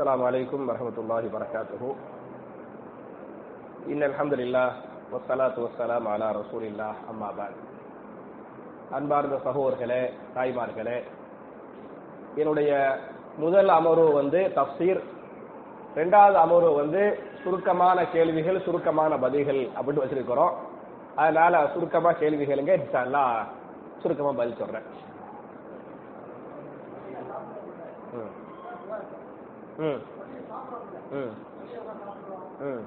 السلام عليكم ورحمة الله وبركاته إن الحمد لله والصلاة والسلام على رسول الله أما بعد அன்பார்ந்த சகோதரர்களே தாய்மார்களே என்னுடைய முதல் அமர்வு வந்து தப்சீர் ரெண்டாவது அமர்வு வந்து சுருக்கமான கேள்விகள் சுருக்கமான பதில்கள் அப்படின்னு வச்சிருக்கிறோம் அதனால சுருக்கமா கேள்விகளுங்க இன்ஷால்லா சுருக்கமா பதில் சொல்றேன் ம். ம். ம்.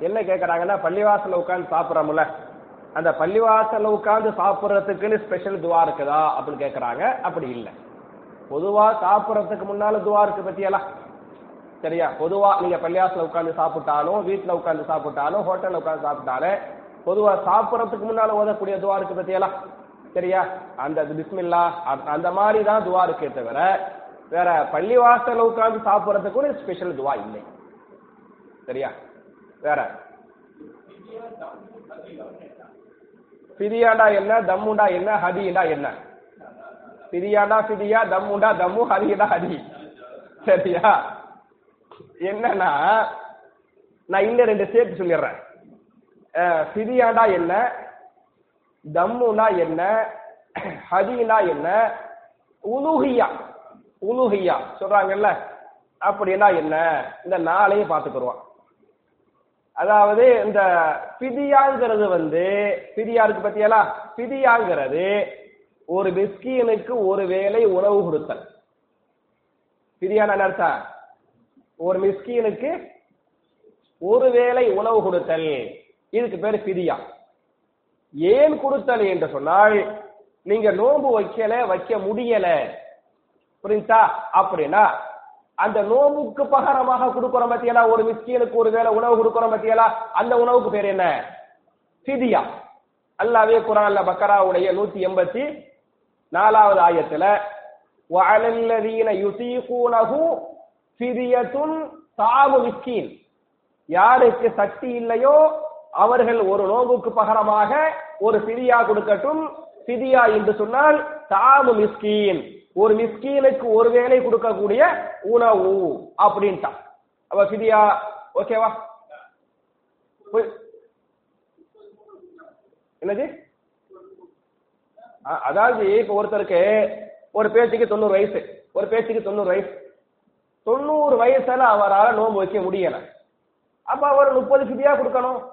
என்ன கேக்குறாங்கன்னா பள்ளிவாசலில் உட்காந்து சாப்பிட்றோம்ல. அந்த பள்ளிவாசலில் உட்காந்து சாப்பிடுறதுக்குன்னு ஸ்பெஷல் துவா இருக்குதா அப்படின்னு கேக்குறாங்க. அப்படி இல்ல. பொதுவா சாப்பிடுறதுக்கு முன்னால துவா இருக்கு பற்றியெல்லாம் சரியா? பொதுவா நீங்க பள்ளிவாசல்ல உட்காந்து சாப்பிட்டாலும் வீட்டுல உட்காந்து சாப்பிட்டாலும் ஹோட்டல்ல உட்காந்து சாப்பிட்டாலும் பொதுவா சாப்பிடுறதுக்கு முன்னால ஓதக்கூடிய துவா இருக்கு பற்றியெல்லாம் சரியா? அந்த பிஸ்மில்லா அ- அந்த மாதிரி தான் துவா இருக்கே தவிர வேற பள்ளிவாசல்ல உட்காந்து சாப்பிட்றதுக்கு ஒரு ஸ்பெஷல் துவா இல்லை. சரியா? வேற. பிரியாண்டா என்ன? தம்முண்டா என்ன? ஹதிண்டா என்ன? பிரியாண்டா பிரியா தம்முண்டா தம்மு ஹதிண்டா ஹதி. சரியா? என்னன்னா நான் இன்னும் ரெண்டு சேர்த்து சொல்லிடுறேன். அஹ், பிரியாண்டா என்ன? தம்முனா என்ன? ஹதினா என்ன? உலுஹியா. உலுஹியா. சொல்றாங்கல்ல? அப்படின்னா என்ன? இந்த நாளையும் பார்த்துக்குருவான் அதாவது இந்த பிதியாங்கிறது வந்து பிதியா இருக்கு பத்தியலா? பிதியாங்கிறது ஒரு மிஸ்கீனுக்கு ஒரு வேலை உணவு கொடுத்தல். பிரியான என்ன ஒரு மிஸ்கீனுக்கு ஒரு வேலை உணவு கொடுத்தல். இதுக்கு பேர் பிரியா ஏன் கொடுத்தல் என்று சொன்னால் நீங்க நோன்பு வைக்கல வைக்க முடியல. புரிஞ்சா அப்படின்னா அந்த நோம்புக்கு பகரமாக கொடுக்குறோம் பத்தியலா ஒரு மிஸ்கீனுக்கு ஒரு வேலை உணவு கொடுக்குறோம் பத்தியலா அந்த உணவுக்கு பேர் என்ன? சிதியா அல்லாவே குரான்ல பக்கராவுடைய நூத்தி எண்பத்தி நாலாவது ஆயத்துல வஅலல்லதீன யுதீகூனஹு ஃபிதியத்துன் தாமு மிஸ்கீன். யாருக்கு சக்தி இல்லையோ அவர்கள் ஒரு நோம்புக்கு பகரமாக ஒரு ஃபிதியா கொடுக்கட்டும். சிதியா என்று சொன்னால் தாமு மிஸ்கீன். ஒரு மிஸ்கீனுக்கு ஒரு வேலை கொடுக்கக்கூடிய உணவு அப்படின்ட்டான் அப்ப சிதியா ஓகேவா என்னது? அதாவது இப்ப ஒருத்தருக்கு ஒரு பேச்சுக்கு தொண்ணூறு வயசு. ஒரு பேச்சுக்கு தொண்ணூறு வயசு. தொண்ணூறு வயசுல அவரால் நோன்பு வைக்க முடியல. அப்ப அவர் முப்பது சிதியா கொடுக்கணும்.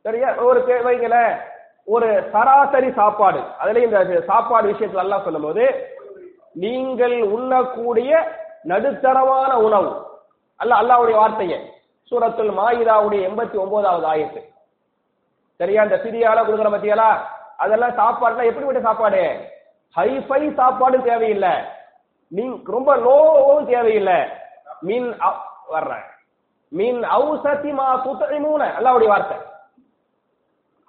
சரியா? ஒரு பே- வைங்களேன். ஒரு சராசரி சாப்பாடு. அதுல இந்த சாப்பாடு விஷயத்துல எல்லாம் சொல்லும்போது நீங்கள் உண்ணக்கூடிய நடுத்தரமான உணவு. அல்ல அல்லாவுடைய வார்த்தையை. சூரத்துல் மாயிதாவுடைய எண்பத்தி ஒன்பதாவது ஆயத்து. சரியா? இந்த சிரியால கொடுக்குற பத்தியலா? அதெல்லாம் சாப்பாடுனா எப்படிப்பட்ட சாப்பாடு? ஹைஃபை சாப்பாடு தேவையில்லை. நீங்க ரொம்ப லோவும் தேவையில்லை. மீன் அ- வர்றேன். மீன் அவுசத்தி மா துத்தமூன. அல்லாவுடைய வார்த்தை.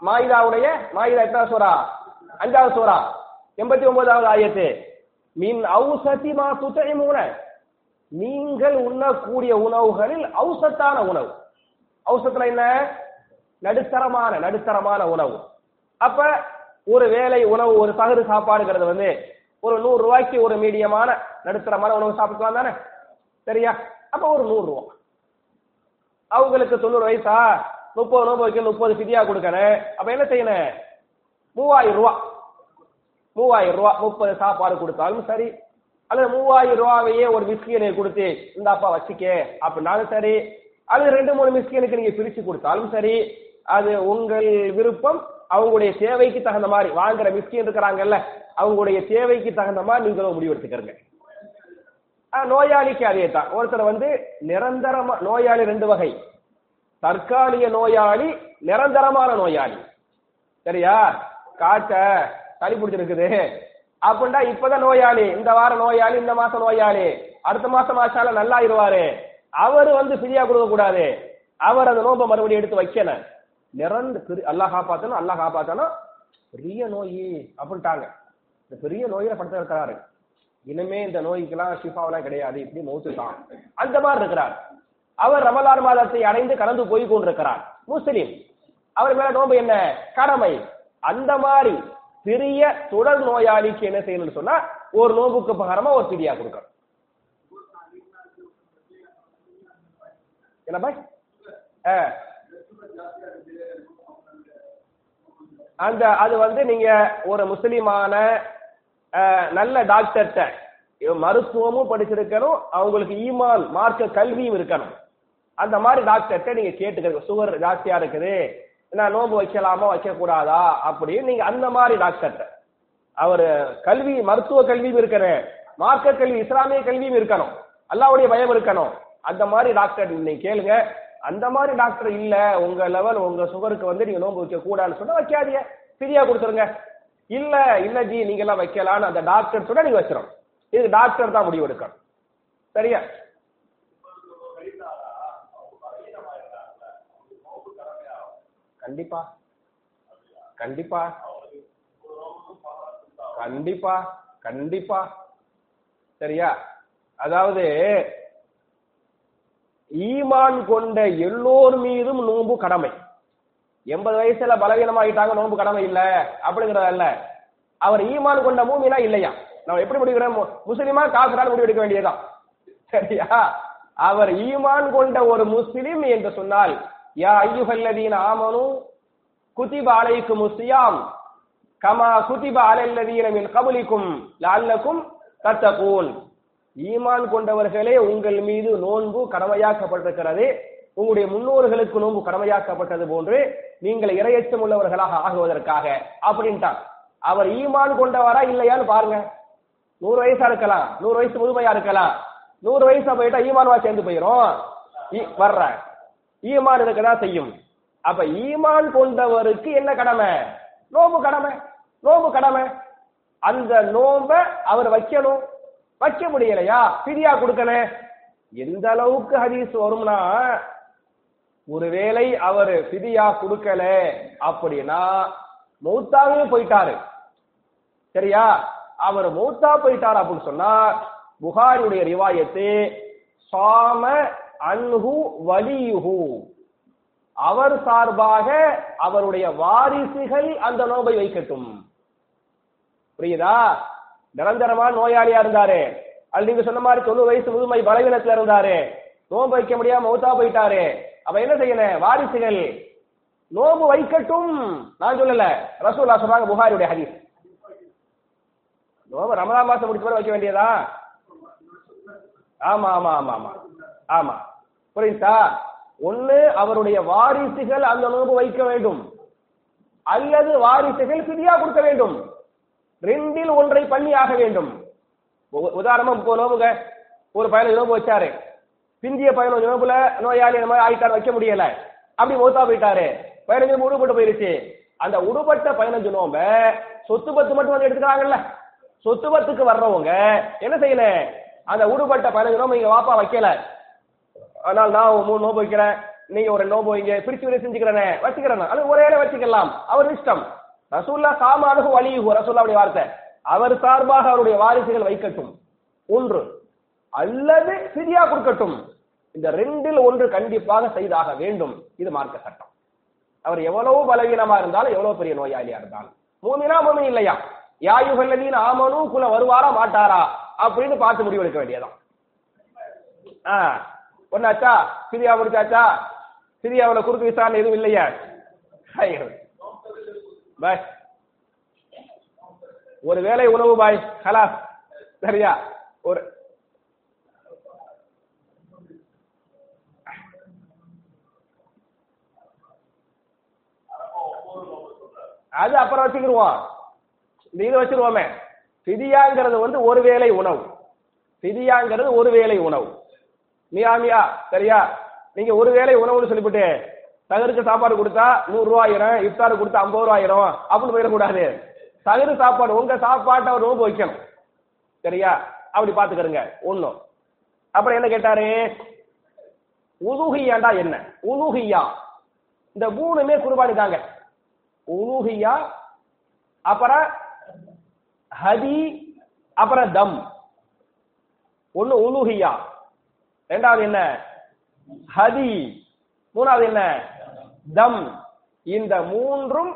மாயிதாவுடைய மாயிதா எட்டாவது சூரா? அஞ்சாவது சூரா. எண்பத்தி ஒன்பதாவது ஆயத்து. மின் அவுசத்தி மா துத்தமூன. நீங்கள் உண்ணக்கூடிய உணவுகளில் அவுசத்தான உணவு. அவுசத்துல என்ன? நடுத்தரமான நடுத்தரமான உணவு. அப்ப ஒரு வேளை உணவு ஒரு சகரு சாப்பாடுங்கிறது வந்து ஒரு நூறு ரூபாய்க்கு ஒரு மீடியமான நடுத்தரமான உணவு சாப்பிட்டுக்கலாம் தானே? சரியா? அப்ப ஒரு நூறு ரூபா. அவங்களுக்கு தொண்ணூறு வயசா? முப்பது நோம்பு வைக்க முப்பது ஃபிதியா கொடுக்கணும் அப்ப என்ன செய்யணும்? மூவாயிரம் ரூபா. மூவாயிரம் ரூபா முப்பது சாப்பாடு கொடுத்தாலும் சரி. அல்லது மூவாயிரம் ரூபாவையே ஒரு மிஸ்கியனை கொடுத்து இந்த அப்பா வச்சுக்க அப்படின்னாலும் சரி. அல்லது ரெண்டு மூணு மிஸ்கியனுக்கு நீங்க பிரிச்சு கொடுத்தாலும் சரி. அது உங்கள் விருப்பம். அவங்களுடைய தேவைக்கு தகுந்த மாதிரி வாங்குற மிஸ்கியன் இருக்கிறாங்கல்ல அவங்களுடைய தேவைக்கு தகுந்த மாதிரி நீங்களும் முடிவெடுத்துக்கிறீங்க நோயாளிக்கு அதே தான் ஒருத்தர் வந்து நிரந்தரமா நோயாளி ரெண்டு வகை. தற்காலிக நோயாளி நிரந்தரமான நோயாளி. சரியா? காட்ட சளி பிடிச்சிருக்குது. அப்படின்னா இப்பதான் நோயாளி இந்த வாரம் நோயாளி இந்த மாசம் நோயாளி அடுத்த மாசம் ஆச்சால நல்லா இருவாரு அவர் வந்து ஃப்ரீயா கொடுக்க கூடாது அவர் அந்த நோம்பை மறுபடியும் எடுத்து வைக்கல. நிரந்து அல்லா அல்லாஹ் காப்பாத்தணும் அல்லாஹ் காப்பாத்தணும் பெரிய நோய் அப்படின்ட்டாங்க. இந்த பெரிய நோயில படுத்த இருக்கிறாரு இனிமே இந்த நோய்க்கெல்லாம் ஷிஃபாவெல்லாம் கிடையாது. இப்படி மௌத்து தான் அந்த மாதிரி இருக்கிறார். அவர் ரமலான் மாதத்தை அடைந்து கடந்து போய் கொண்டிருக்கிறார். முஸ்லிம். அவர் மேல நோம்பு என்ன? கடமை. அந்த மாதிரி சிறிய தொடர் நோயாளிக்கு என்ன செய்யணும்னு சொன்னா ஒரு நோம்புக்கு பகரமா ஒரு பிரியா கொடுக்கணும். என்ன ஆ. அந்த அது வந்து நீங்க ஒரு முஸ்லிமான நல்ல டாக்டர்கிட்ட மருத்துவமும் படிச்சிருக்கணும் அவங்களுக்கு ஈமான் மார்க்க கல்வியும் இருக்கணும். அந்த மாதிரி டாக்டர்கிட்ட நீங்க கேட்டுக்கிறீங்க சுகர் ஜாஸ்தியா இருக்குது. நான் நோன்பு வைக்கலாமா வைக்க கூடாதா அப்படின்னு நீங்க அந்த மாதிரி டாக்டர்கிட்ட. அவர் கல்வி மருத்துவ கல்வியும் இருக்கணும். மார்க்க கல்வி இஸ்லாமிய கல்வியும் இருக்கணும். அல்லாவுடைய பயம் இருக்கணும். அந்த மாதிரி டாக்டர் நீங்க கேளுங்க. அந்த மாதிரி டாக்டர் இல்ல. உங்க லெவல் உங்க சுகருக்கு வந்து நீங்க நோன்பு வைக்க கூடாதுன்னு சொன்னா வைக்காதீங்க. ஃப்ரீயா கொடுத்துருங்க. இல்ல இல்ல ஜி நீங்க எல்லாம் வைக்கலான்னு அந்த டாக்டர் சொன்னா நீங்க வச்சிடும் இது டாக்டர் தான் முடிவு எடுக்கணும். சரியா? கண்டிப்பா. கண்டிப்பா. கண்டிப்பா. கண்டிப்பா. சரியா? அதாவது ஈமான் கொண்ட எல்லோர் மீதும் நோன்பு கடமை. எண்பது வயசுல பலவீனமாயிட்டாங்க நோன்பு கடமை இல்ல அப்படிங்கறதல்ல அவர் ஈமான் கொண்ட மூமினா இல்லையா? நம்ம எப்படி முடிக்கிறோம்? முஸ்லிமா முடிவு எடுக்க வேண்டியதுதான். சரியா? அவர் ஈமான் கொண்ட ஒரு முஸ்லிம் என்று சொன்னால் யா ஐயுகல்லதீன் ஆமனு குதிப அலைக்கும் சியாம். கமா குதிப அலல்லதீன மின் கபலிக்கும் லால்லக்கும் தத்தகூன். ஈமான் கொண்டவர்களே உங்கள் மீது நோன்பு கடமையாக்கப்பட்டிருக்கிறது. உங்களுடைய முன்னோர்களுக்கு நோன்பு கடமையாக்கப்பட்டது போன்று நீங்கள் இரையச்சம் உள்ளவர்களாக ஆகுவதற்காக அப்படின்ட்டான். அவர் ஈமான் கொண்டவரா இல்லையான்னு பாருங்க. நூறு வயசா இருக்கலாம் நூறு வயசு முதுமையா இருக்கலாம். நூறு வயசா போயிட்டா ஈமான்வா சேர்ந்து போயிரும். ஈ- வர்ற ஈமான் இருக்கதான் செய்யும். அப்ப ஈமான் கொண்டவருக்கு என்ன கடமை? நோம்பு கடமை. நோம்பு கடமை. அந்த நோம்ப அவர் வைக்கணும். வைக்க முடியலையா? பிரியா கொடுக்கணும் எந்த அளவுக்கு ஹதீஸ் வரும்னா ஒருவேளை அவர் பிதியா கொடுக்கல அப்படின்னா மௌத்தாவே போயிட்டாரு. சரியா? அவர் மௌத்தா போயிட்டார் அப்படின்னு சொன்னா புகாரியுடைய ரிவாயத்து சாம அன்ஹு வலியுஹு. அவர் சார்பாக அவருடைய வாரிசுகள் அந்த நோபை வைக்கட்டும். புரியுதா? நிரந்தரமா நோயாளியா இருந்தாரு. அது நீங்க சொன்ன மாதிரி தொண்ணூறு வயசு முதுமை பலவீனத்துல இருந்தாரு. நோன்பு வைக்க முடியாம மௌத்தா போயிட்டாரு. அப்ப என்ன செய்யணும் வாரிசுகள். நோம்பு வைக்கட்டும். நான் சொல்லல. ரசூல்லா சொல்றாங்க புகாரியுடைய ஹதீஸ். நோம்பு ரமலான் மாசம் முடிச்ச பிறகு வைக்க வேண்டியதா ஆமா ஆமா ஆமா ஆமா. ஆமா. புரியுதா? ஒண்ணு அவருடைய வாரிசுகள் அந்த நோன்பு வைக்க வேண்டும். அல்லது வாரிசுகள் பிரியா கொடுக்க வேண்டும். ரெண்டில் ஒன்றை பண்ணி ஆக வேண்டும். உ- உதாரணமா இப்போ நோம்புங்க. ஒரு பதினஞ்சு நோம்பு வச்சாரு. பிந்திய பதினஞ்சு நோம்புல நோயாளி அந்த மாதிரி ஆயிட்டார் வைக்க முடியல. அப்படி மௌத்தா போயிட்டாரு. பதினஞ்சு நோம்பு உடுபட்டு போயிருச்சு. அந்த உடுபட்ட பதினஞ்சு நோம்ப சொத்து பத்து மட்டும் வந்து எடுத்துக்கிறாங்கல்ல. சொத்து பத்துக்கு வர்றவங்க என்ன செய்யல? அந்த உடுபட்ட பதினஞ்சு நோம்பு இங்க வாப்பா வைக்கல. ஆனால் நான் மூணு நோம்பு வைக்கிறேன். நீங்க ஒரு நோம்பு வைங்க பிரிச்சு விட செஞ்சுக்கிறேனே வச்சுக்கிறேன் அது ஒரே இடம் வச்சுக்கலாம். அவர் இஷ்டம். ரசூல்லா சாமானு வலியுகு ரசூல்லாவுடைய வார்த்தை. அவர் சார்பாக அவருடைய வாரிசுகள் வைக்கட்டும். ஒன்று அல்லது சிரியா கொடுக்கட்டும். இந்த ரெண்டில் ஒன்று கண்டிப்பாக செய்தாக வேண்டும். இது மார்க்க சட்டம் அவர் எவ்வளவு பலவீனமா இருந்தாலும் எவ்வளவு பெரிய நோயாளியா இருந்தாலும். மூமினா மூமி இல்லையா? யாயுகல்லதீன் ஆமனு குல வருவாரா மாட்டாரா? அப்படின்னு பார்த்து முடிவெடுக்க வேண்டியதான் ஆ ஒன்னாச்சா சிரியா முடிச்சாச்சா? சிரியாவில் குறுக்கு விசாரணை எதுவும் இல்லையா? பாய் ஒரு வேலை உணவு பாய் ஹலா சரியா? ஒரு அது அப்புறம் வச்சுக்கிடுவோம் இந்த இது வச்சிருவோமே. பிதியாங்கிறது வந்து ஒரு வேளை உணவு. பிதியாங்கிறது ஒரு வேளை உணவு மியாமியா சரியா? நீங்க ஒரு வேளை உணவுன்னு சொல்லிவிட்டு தகருக்கு சாப்பாடு கொடுத்தா நூறு ரூபாயிரம் இஃப்தாரு கொடுத்தா ஐம்பது ரூபாயிரம் அப்படின்னு போயிடக்கூடாது. தகரு சாப்பாடு உங்க சாப்பாட்டை அவர் நோம்பு வைக்கணும். சரியா? அப்படி பாத்துக்கிறங்க ஒண்ணும் அப்புறம் என்ன கேட்டாரு? உலுகியாண்டா என்ன? உலுகியா இந்த மூணுமே குருபானி தாங்க உலுகியா அப்புறம் ஹதி அப்புறம் தம். ஒண்ணு உலுஹியா. ரெண்டாவது என்ன? ஹதி. மூணாவது என்ன? தம். இந்த மூன்றும்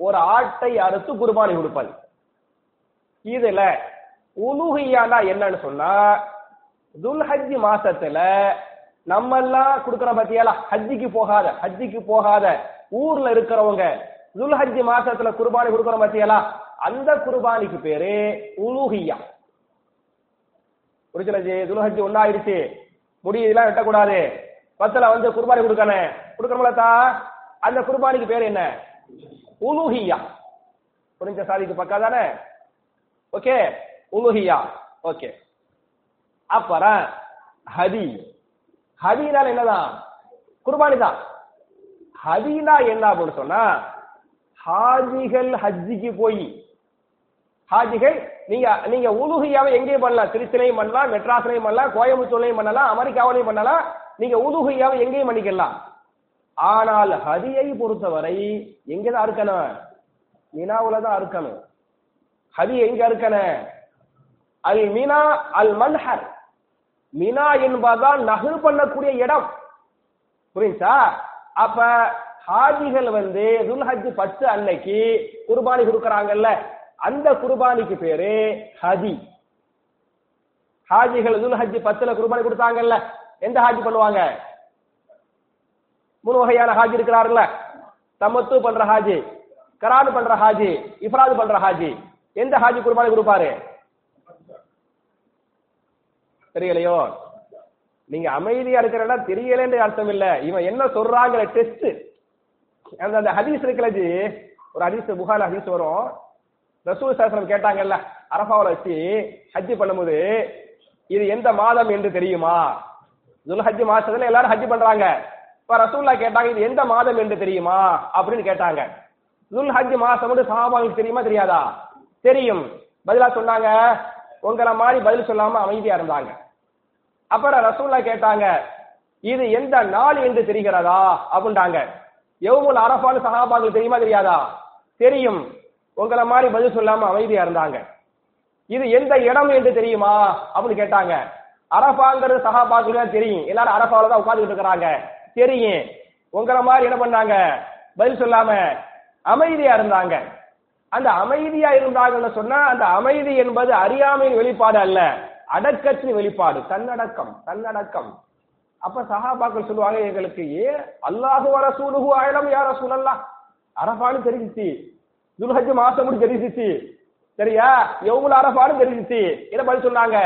ஒரு ஆட்டை அறுத்து குர்பானி கொடுப்பது இதுல உலுஹியானா என்னன்னு சொன்னா துல்ஹஜ் மாசத்துல நம்ம எல்லாம் கொடுக்கற பத்தியால? ஹஜ்ஜிக்கு போகாத ஹஜ்ஜிக்கு போகாத ஊர்ல இருக்கிறவங்க துல்ஹஜ் மாசத்துல குர்பானி கொடுக்கற பத்தியாலா? அந்த குர்பானிக்கு பேரு உலுஹியா. புரிச்சலஜி துலஹஜ் ஒன்னாயிருச்சு முடி இதெல்லாம் வெட்டக்கூடாது. பத்துல வந்து குர்பானி கொடுக்கணும் கொடுக்கணும்லத்தா அந்த குர்பானிக்கு பேர் என்ன? உலுஹியா. புரிஞ்ச சாதிக்கு பக்கா தானே ஓகே உலுஹியா. ஓகே. அப்புறம் ஹதி. ஹதினால் என்னதான் குர்பானி தான் ஹதினா என்ன அப்படின்னு சொன்னா ஹாஜிகள் ஹஜ்ஜிக்கு போய் ஹாஜிகள் நீங்க நீங்க உலுகையாவை எங்கேயும் பண்ணலாம்? திருச்சிலையும் பண்ணலாம் மெட்ராஸ்லையும் பண்ணலாம் கோயம்புத்தூர்லையும் பண்ணலாம் அமெரிக்காவிலையும் பண்ணலாம். நீங்க உலுகையாவை எங்கேயும் பண்ணிக்கலாம் ஆனால் ஹதியை பொறுத்தவரை எங்கதான் அறுக்கணும்? மினாவுல தான் அறுக்கணும். ஹதி எங்க அறுக்கணும் அல் மினா அல் மல்ஹர் மினா என்பதுதான் நகர் பண்ணக்கூடிய இடம். புரியுதா? அப்ப ஹாஜிகள் வந்து துல்ஹஜ் பத்து அன்னைக்கு குர்பானி கொடுக்கறாங்கல்ல. அந்த குர்பானிக்கு பேரு ஹதி ஹாஜிகள் துல்ஹஜ் பத்துல குர்பானி கொடுத்தாங்கல்ல. எந்த ஹாஜி பண்ணுவாங்க? மூணு வகையான ஹாஜி இருக்கிறாருல்ல தமத்து பண்ற ஹாஜி கராடு பண்ற ஹாஜி இஃப்ராது பண்ற ஹாஜி. எந்த ஹாஜி குர்பானி கொடுப்பாரு? தெரியலையோ? நீங்க அமைதியா இருக்கிறன்னா தெரியலன்ற அர்த்தம் இல்ல. இவன் என்ன சொல்றாங்கிற டெஸ்ட் அந்த அந்த ஹதீஸ் இருக்கலஜி ஒரு ஹதீஸ் புகார் ஹதீஸ் வரும். ரசூல் சாஸ்திரம் கேட்டாங்கல்ல அரபாவில் வச்சு ஹஜ்ஜி பண்ணும்போது இது எந்த மாதம் என்று தெரியுமா? துல் ஹஜ்ஜி மாசத்துல எல்லாரும் ஹஜ்ஜி பண்றாங்க. இப்ப ரசூல்லா கேட்டாங்க இது எந்த மாதம் என்று தெரியுமா? அப்படின்னு கேட்டாங்க. துல் ஹஜ் மாசம் சஹாபாங்களுக்கு தெரியுமா தெரியாதா? தெரியும். பதிலா சொன்னாங்க உங்களை மாதிரி பதில் சொல்லாம அமைதியா இருந்தாங்க. அப்புறம் ரசூல்லா கேட்டாங்க இது எந்த நாள் என்று தெரிகிறதா? அப்படின்றாங்க எவ்வளவு அரபான்னு சஹாபாங்களுக்கு தெரியுமா தெரியாதா? தெரியும். உங்களை மாதிரி பதில் சொல்லாம அமைதியா இருந்தாங்க. இது எந்த இடம் என்று தெரியுமா? அப்படின்னு கேட்டாங்க. அரபாங்கிறது சஹாபாக்களுக்கு தெரியும். எல்லாரும் அரபாவில தான் உட்கார்ந்துட்டு இருக்கிறாங்க. தெரியும். உங்களை மாதிரி என்ன பண்ணாங்க? பதில் சொல்லாம அமைதியா இருந்தாங்க. அந்த அமைதியா இருந்தாங்கன்னு சொன்னா அந்த அமைதி என்பது அறியாமையின் வெளிப்பாடு அல்ல. அடக்கத்தின் வெளிப்பாடு. தன்னடக்கம் தன்னடக்கம். அப்ப சஹாபாக்கள் சொல்லுவாங்க எங்களுக்கு ஏ அல்லாஹு ரசூலுஹு ஆயிரம் யா சூழல்லாம் அரபான்னு தெரிஞ்சிச்சு. துல்ஹஜ் மாசம் கூட தெரிஞ்சிச்சு சரியா? எவ்வளவு அரபான்னு தெரிஞ்சிச்சு என்ன பதில் சொன்னாங்க?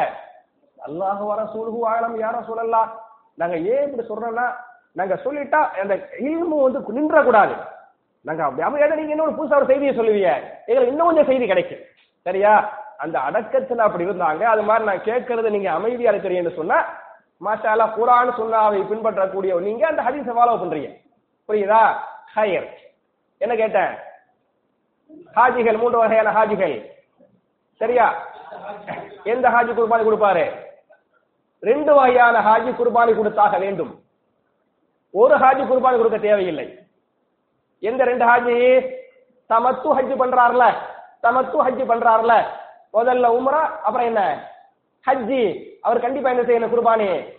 அல்லாஹ் வர சூழ்கு ஆயிரம் யார சொல்லலாம் நாங்க ஏன் இப்படி சொல்றோம்னா நாங்க சொல்லிட்டா அந்த இல்மு வந்து நின்ற கூடாது நாங்க அப்படி அமைதியா நீங்க இன்னொரு புதுசா ஒரு செய்தியை சொல்லுவீங்க. எங்களுக்கு இன்னும் கொஞ்சம் செய்தி கிடைக்கும். சரியா? அந்த அடக்கத்துல அப்படி இருந்தாங்க. அது மாதிரி நான் கேட்கறது நீங்க அமைதியா இருக்கிறீங்கன்னு சொன்னா மாஷாலா அல்லா குரான் சுன்னாவை பின்பற்றக்கூடிய நீங்க அந்த ஹதீஸை ஃபாலோ பண்றீங்க. புரியுதா? ஹையர். என்ன கேட்டேன்? ஹாஜிகள் மூன்று வகையான ஹாஜிகள். சரியா? எந்த ஹாஜி குர்பானி கொடுப்பாரு? ரெண்டு வகையான ஹாஜி குர்பானி கொடுத்தாக வேண்டும். ஒரு ஹாஜி குர்பானி கொடுக்க தேவையில்லை. எந்த ரெண்டு ஹாஜி? தமத்து ஹஜ் பண்றாருல. தமத்து ஹஜ் பண்றாருல. முதல்ல உம்ரா அப்புறம் என்ன? ஹஜ்ஜி. அவர் கண்டிப்பா என்ன செய்யணும்? குர்பானி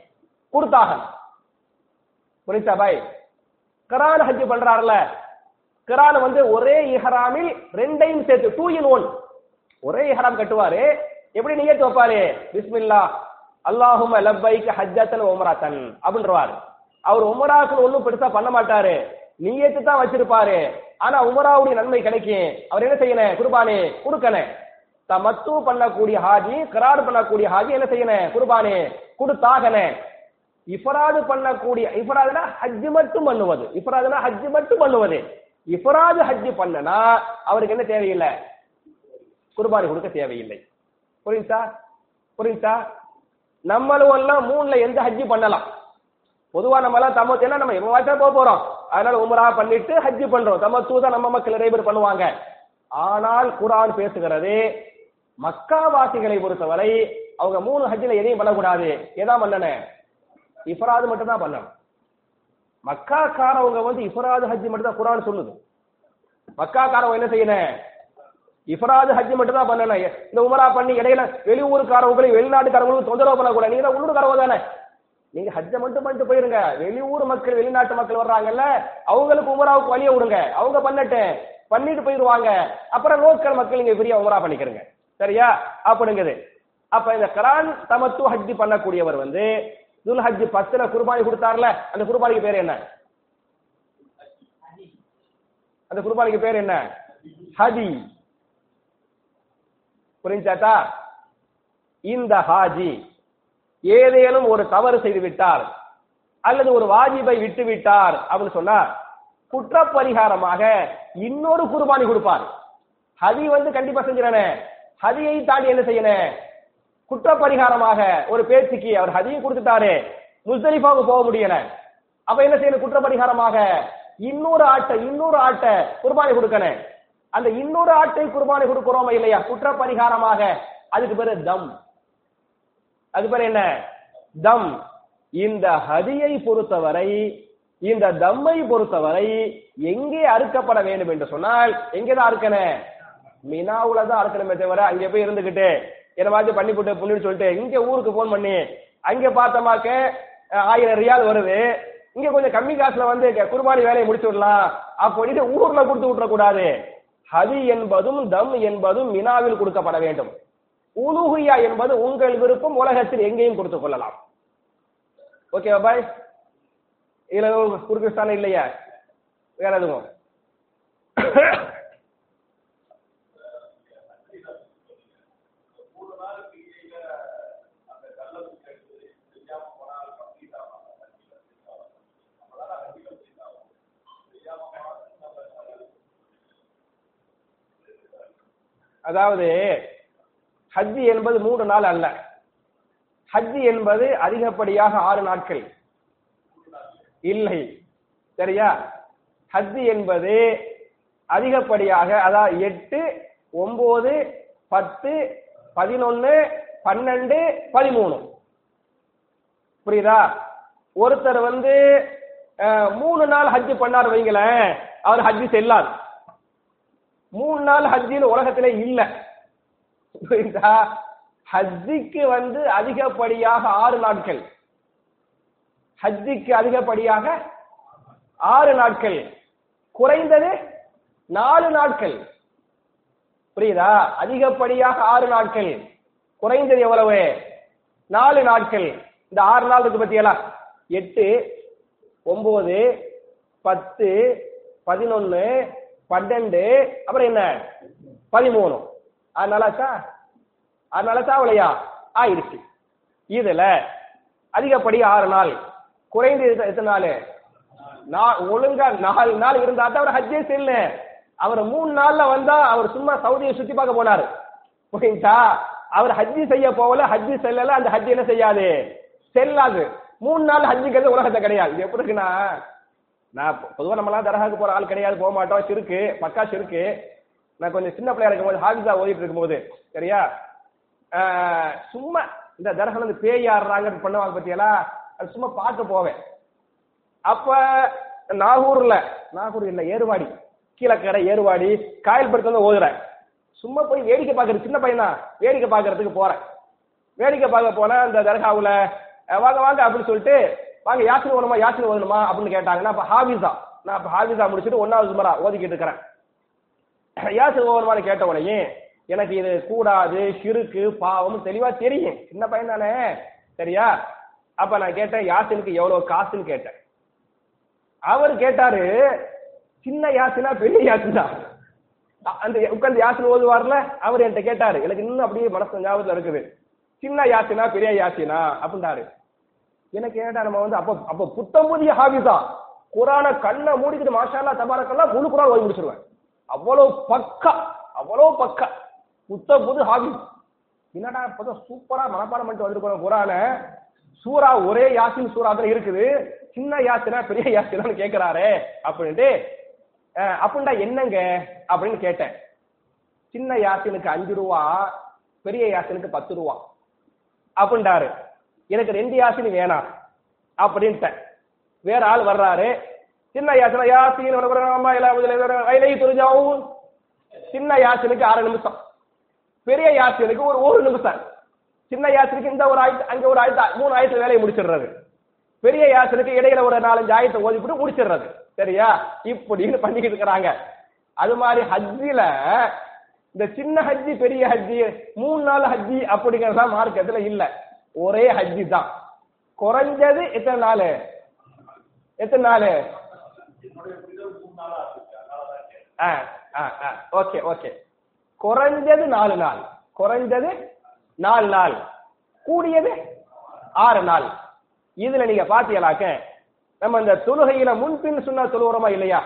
கொடுத்தாக புரிச்சா பாய்? கரான் ஹஜ் பண்றாருல. கரான் வந்து ஒரே இஹராமில் ரெண்டையும் சேர்த்து டூ இன் ஒன் ஒரே இஹராம் கட்டுவாரு. எப்படி நீங்க வைப்பாரு? பிஸ்மில்லா. அல்லாஹும லப்பைக்கு ஹஜ்ஜத்தன் ஒமராத்தன் அப்படின்றவாரு. அவர் உமராசன் ஒண்ணும் பெருசா பண்ண மாட்டாரு. நீயத்து தான் வச்சிருப்பாரு. ஆனா உமராவுடைய நன்மை கிடைக்கும். அவர் என்ன செய்யணும் குர்பானி கொடுக்கணும் தமத்து பண்ணக்கூடிய ஹாஜி கராடு பண்ணக்கூடிய ஹாஜி என்ன செய்யணும் குர்பானி கொடுத்தாகணும் இஃபராது பண்ணக்கூடிய இஃபராதுனா ஹஜ் மட்டும் பண்ணுவது. இஃபராதுனா ஹஜ் மட்டும் பண்ணுவது. இஃபராது ஹஜ் பண்ணனா அவருக்கு என்ன தேவையில்லை? குர்பானி கொடுக்க தேவையில்லை. புரியுதா? புரியுதா? நம்மளும் எல்லாம் மூணுல எந்த ஹஜ்ஜு பண்ணலாம்? பொதுவா நம்ம எல்லாம் தம ஏன்னா நம்ம எவ்வளவு போக போறோம். அதனால உமரா பண்ணிட்டு ஹஜ்ஜு பண்றோம். தமத்து தான் நம்ம மக்கள் நிறைய பேர் பண்ணுவாங்க. ஆனால் குரான் பேசுகிறது மக்காவாசிகளை பொறுத்தவரை அவங்க மூணு ஹஜ்ஜில எதையும் பண்ணக்கூடாது. எதா பண்ணன இஃபராது மட்டும் தான் பண்ணணும். மக்காக்காரவங்க வந்து இஃபராது ஹஜ்ஜி மட்டும் தான் குரான் சொல்லுது. மக்காக்காரவங்க என்ன செய்யணும்? இஃபராது ஹஜ் மட்டும் தான் பண்ணணும். இந்த உமரா பண்ணி இடையில வெளியூருக்காரவங்களும் வெளிநாட்டுக்காரவங்களும் தொந்தரவு பண்ணக்கூடாது. நீங்க தான் உள்ளூர்காரவங்க தானே? நீங்க ஹஜ்ஜை மட்டும் பண்ணிட்டு போயிருங்க. வெளியூர் மக்கள் வெளிநாட்டு மக்கள் வர்றாங்கல்ல அவங்களுக்கு உமராவுக்கு வழிய விடுங்க. அவங்க பண்ணட்டு. பண்ணிட்டு போயிருவாங்க. அப்புறம் லோக்கல் மக்கள் இங்க ஃப்ரீயா உமரா பண்ணிக்கிறங்க. சரியா? அப்படிங்குது. அப்ப இந்த கரான் தமத்து ஹஜ்ஜி பண்ணக்கூடியவர் வந்து துல்ஹஜ் பத்துல குர்பானி கொடுத்தார்ல அந்த குர்பானிக்கு பேர் என்ன? அந்த குர்பானிக்கு பேர் என்ன? ஹதி. புரிஞ்சாட்டா இந்த ஹாஜி ஏதேனும் ஒரு தவறு செய்து விட்டார் அல்லது ஒரு வாஜிபை விட்டு விட்டார் அப்படின்னு சொன்னா குற்ற பரிகாரமாக இன்னொரு குர்பானி கொடுப்பார். ஹதி வந்து கண்டிப்பா செஞ்சிடனே ஹதியை தாண்டி என்ன செய்யணும்? குற்ற பரிகாரமாக ஒரு பேச்சுக்கு அவர் ஹதியை கொடுத்துட்டாரு முஸ்தலிஃபாவுக்கு போக முடியல. அப்ப என்ன செய்யணும்? குற்ற பரிகாரமாக இன்னொரு ஆட்டை இன்னொரு ஆட்டை குர்பானி கொடுக்கணும். அந்த இன்னொரு ஆட்டை குர்பானி கொடுக்கிறோமா இல்லையா? குற்ற பரிகாரமாக அதுக்கு பேரு தம். அது பேர் என்ன? தம். இந்த ஹதியை பொறுத்தவரை இந்த தம்மை பொறுத்தவரை எங்கே அறுக்கப்பட வேண்டும் என்று சொன்னால் எங்கேதான் அறுக்கணும்? மினாவுல தான் அறுக்கணுமே தவிர அங்கே போய் இருந்துகிட்டு என்னமாச்சும் பண்ணி போட்டு புண்ணின்னு சொல்லிட்டு இங்க ஊருக்கு போன் பண்ணி அங்க பார்த்தமாக்க ஆயிரம் ரியால் வருது. இங்க கொஞ்சம் கம்மி காசுல வந்து க- குர்பானி வேலையை முடிச்சு விடலாம் அப்படின்ட்டு ஊர்ல கொடுத்து விட்டுற கூடாது ஹதி என்பதும் தம் என்பதும் மினாவில் கொடுக்கப்பட வேண்டும். உலுகுயா என்பது உங்கள் விருப்பம் உலகத்தில் எங்கேயும் கொடுத்துக் கொள்ளலாம். ஓகேவா பாய் இதுல எதுவும் குறுக்கிஸ்தானம் இல்லையா? வேற எதுவும்? அதாவது ஹஜ்ஜி என்பது மூன்று நாள் அல்ல. ஹஜ்ஜி என்பது அதிகப்படியாக ஆறு நாட்கள். இல்லை. சரியா? ஹஜ்ஜி என்பது அதிகப்படியாக அதாவது எட்டு ஒன்பது பத்து பதினொன்னு பன்னெண்டு பதிமூணு. புரியுதா? ஒருத்தர் வந்து மூணு நாள் ஹஜ்ஜி பண்ணார் வைங்களேன் அவர் ஹஜ்ஜி செல்லாது. மூணு நாள் ஹஜ்ஜின்னு உலகத்திலே இல்ல. புரியுதா? ஹஜ்ஜிக்கு வந்து அதிகப்படியாக ஆறு நாட்கள். ஹஜ்ஜிக்கு அதிகப்படியாக ஆறு நாட்கள். குறைந்தது நாலு நாட்கள். புரியுதா? அதிகப்படியாக ஆறு நாட்கள். குறைந்தது எவ்வளவு? நாலு நாட்கள். இந்த ஆறு நாள் இருக்கு பத்தியெல்லாம் எட்டு ஒன்பது பத்து பதினொன்னு பன்னெண்டு அப்புறம் என்ன? பதிமூணு. ஆறு நாளாச்சா ஆறு நாளாச்சா அவளையா? ஆயிடுச்சு. இதுல அதிகப்படி ஆறு நாள். குறைந்து எத்தனை நாள்? நா- ஒழுங்கா நாலு நாள் இருந்தா தான் அவர் ஹஜ்ஜே செல்ல. அவர் மூணு நாள்ல வந்தா அவர் சும்மா சவுதியை சுத்தி பார்க்க போனாரு. புரியுதா? அவர் ஹஜ்ஜி செய்ய போகல ஹஜ்ஜி செல்லல அந்த ஹஜ்ஜி என்ன செய்யாது? செல்லாது. மூணு நாள் ஹஜ்ஜிக்கிறது உலகத்தை கிடையாது. எப்படி இருக்குன்னா நான் பொதுவாக நம்மளாம் தரகாக்கு போற ஆள் கிடையாது போக மாட்டோம் சிறுக்கு பக்கா சிறுக்கு. நான் கொஞ்சம் சின்ன பிள்ளையா இருக்கும்போது ஹாஃபிஸா ஓதிட்டு இருக்கும்போது சரியா? சும்மா இந்த தரகம் வந்து பேய் ஆடுறாங்க பண்ணுவாங்க பத்தியலா? அது சும்மா பார்க்க போவேன். அப்ப நாகூர்ல நாகூர் இல்ல ஏறுவாடி. கீழக்கரை ஏறுவாடி காயல்படுத்த வந்து ஓதுறேன். சும்மா போய் வேடிக்கை பார்க்கறது சின்ன பையனா? வேடிக்கை பார்க்கறதுக்கு போறேன். வேடிக்கை பார்க்க போனா அந்த தர்காவுல வாங்க வாங்க அப்படின்னு சொல்லிட்டு வாங்க யாத்திரை ஓடணுமா யாத்திரை ஓடணுமா அப்படின்னு கேட்டாங்க நான் ஹாவிசா நான் இப்போ ஹாபிஸா முடிச்சுட்டு ஒன்றாவது சுமரா ஓதிக்கிட்டு இருக்கிறேன். யாத்திரை ஓடணுமான்னு கேட்ட உடனே எனக்கு இது கூடாது சிறுக்கு பாவம் தெளிவா தெரியும். சின்ன பையன் தானே. சரியா? அப்ப நான் கேட்டேன் யாசினுக்கு எவ்வளவு காசுன்னு கேட்டேன். அவர் கேட்டாரு சின்ன யாசினா பெரிய யாசினா அந்த உட்கார்ந்து யாசின் ஓதுவார்ல அவர் என்கிட்ட கேட்டாரு எனக்கு இன்னும் அப்படியே மனசு ஞாபகத்துல இருக்குது. சின்ன யாசினா பெரிய யாசினா அப்படின்றாரு எனக்கு ஏன்டா நம்ம வந்து அப்ப அப்ப புத்தமுதிய ஹாபிஸா குரான கண்ணை மூடிக்கிட்டு மாஷாலா தபாரக்கெல்லாம் முழு குரான் ஓய்வு முடிச்சிருவேன். அவ்வளவு பக்கா அவ்வளவு பக்கா. புத்த புது ஹாபிஸ் என்னடா இப்பதான் சூப்பரா மனப்பாடம் பண்ணிட்டு வந்திருக்கோம் குரான. சூரா ஒரே யாசின் சூரா தான் இருக்குது. சின்ன யாசினா பெரிய யாசினான்னு கேக்குறாரே அப்படின்ட்டு அப்படின்டா என்னங்க? அப்படின்னு கேட்டேன். சின்ன யாசினுக்கு அஞ்சு ரூபா பெரிய யாசினுக்கு பத்து ரூபா. அப்படின்றாரு. எனக்கு ரெண்டு யாசினி வேணாம் அப்படின்ட்டேன். வேற ஆள் வர்றாரு. சின்ன யாசினா யாசின் அம்மா இலை சின்ன யாசினுக்கு ஆறு நிமிஷம். பெரிய யாசினுக்கு ஒரு ஒரு நிமிஷம். சின்ன யாசனுக்கு இந்த ஒரு ஆயத்து அங்க ஒரு ஆயத்து மூணு ஆயத்து வேலையை முடிச்சிடுறது. பெரிய யாசனுக்கு இடையில ஒரு நாலஞ்சு ஆயத்தை ஓதிப்பிட்டு முடிச்சிடுறது. சரியா? இப்படின்னு பண்ணிக்கிட்டு இருக்கிறாங்க. அது மாதிரி ஹஜ்ஜில இந்த சின்ன ஹஜ்ஜி பெரிய ஹஜ்ஜி மூணு நாள் ஹஜ்ஜி அப்படிங்கறதா மார்க்கத்துல இல்லை. ஒரே ஹஜ்ஜி தான். குறைஞ்சது எத்தனை நாள்? எத்தனை நாள்? Okay okay. குறைஞ்சது நாலு நாள். குறைஞ்சது நாலு நாள். கூடியது ஆறு நாள். இதுல நீங்க பாத்தீங்களாக்க நம்ம இந்த தொழுகையில முன்பின் சொன்ன தொழுகிறோமா இல்லையா?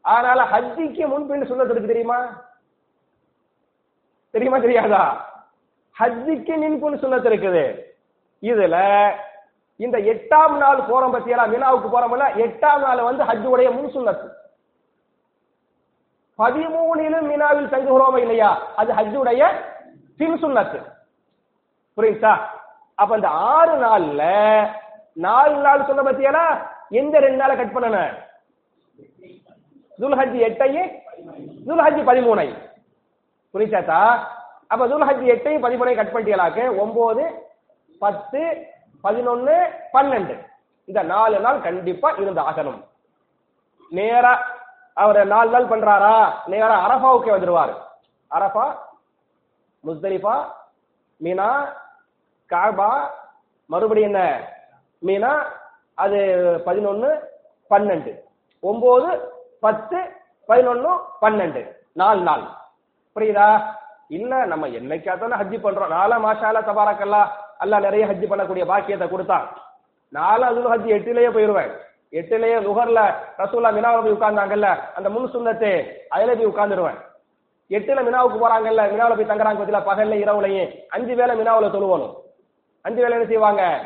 அதனால ஹஜ்ஜிக்கு முன்பின் சுண்ணத் இருக்கு தெரியுமா? தெரியுமா தெரியாதா? ஹஜ்ஜிக்கு மின்புன் சுண்ணத் இருக்குது. இதுல இந்த எட்டாம் நாள் போறோம் பத்தியெல்லாம் மினாவுக்கு போறோம்ல எட்டாம் நாள் வந்து ஹஜ்ஜுடைய முன் சுண்ணத்து பதிமூணிலும் மினாவில் தங்குகிறோமா இல்லையா? அது ஹஜ்ஜுடைய பின் சுண்ணத்து புரியுதா? அப்ப இந்த ஆறு நாள்ல நாலு நாள் சொன்ன பத்தியெல்லாம் எந்த ரெண்டு நாளை கட் பண்ணன? துல்ஹஜ் எட்டையும் துல்ஹஜ் பதிமூணை புரிச்சாத்தா அப்ப துல்ஹஜ் எட்டையும் பதிமூணையும் கட் பண்ணிட்டீங்களாக்கு? ஒன்பது பத்து பதினொன்னு பன்னெண்டு. இந்த நாலு நாள் கண்டிப்பா இருந்து ஆகணும். நேரா அவர் நாலு நாள் பண்றாரா? நேரா அரபாவுக்கு வந்துருவாரு. அரபா முஸ்தலிஃபா மீனா காபா மறுபடியும் என்ன? மீனா அது பதினொன்னு பன்னெண்டு. ஒன்பது பத்து பதினொன்னு பன்னெண்டு. நாலு நாள். புரியுதா? இல்ல நம்ம என்னைக்காத்தான ஹஜ்ஜி பண்றோம். நாலா மாஷாலா தபாரக்கல்லா. அல்லாஹ் நிறைய ஹஜ் பண்ணக்கூடிய பாக்கியத்தை கொடுத்தான் நாலாவது அதுல ஹஜ்ஜி எட்டுலயே போயிருவேன். எட்டுலயே நுகர்ல ரசூல்லா மினாவை போய் உட்கார்ந்தாங்கல்ல அந்த முன் சுண்ணத்து அதுல போய் உட்கார்ந்துருவேன். எட்டுல மினாவுக்கு போறாங்கல்ல மினாவுல போய் தங்குறாங்க பத்தில பகல்ல இரவுலையும். அஞ்சு வேளை மினாவுல தொழுவணும். அஞ்சு வேலை என்ன செய்வாங்க?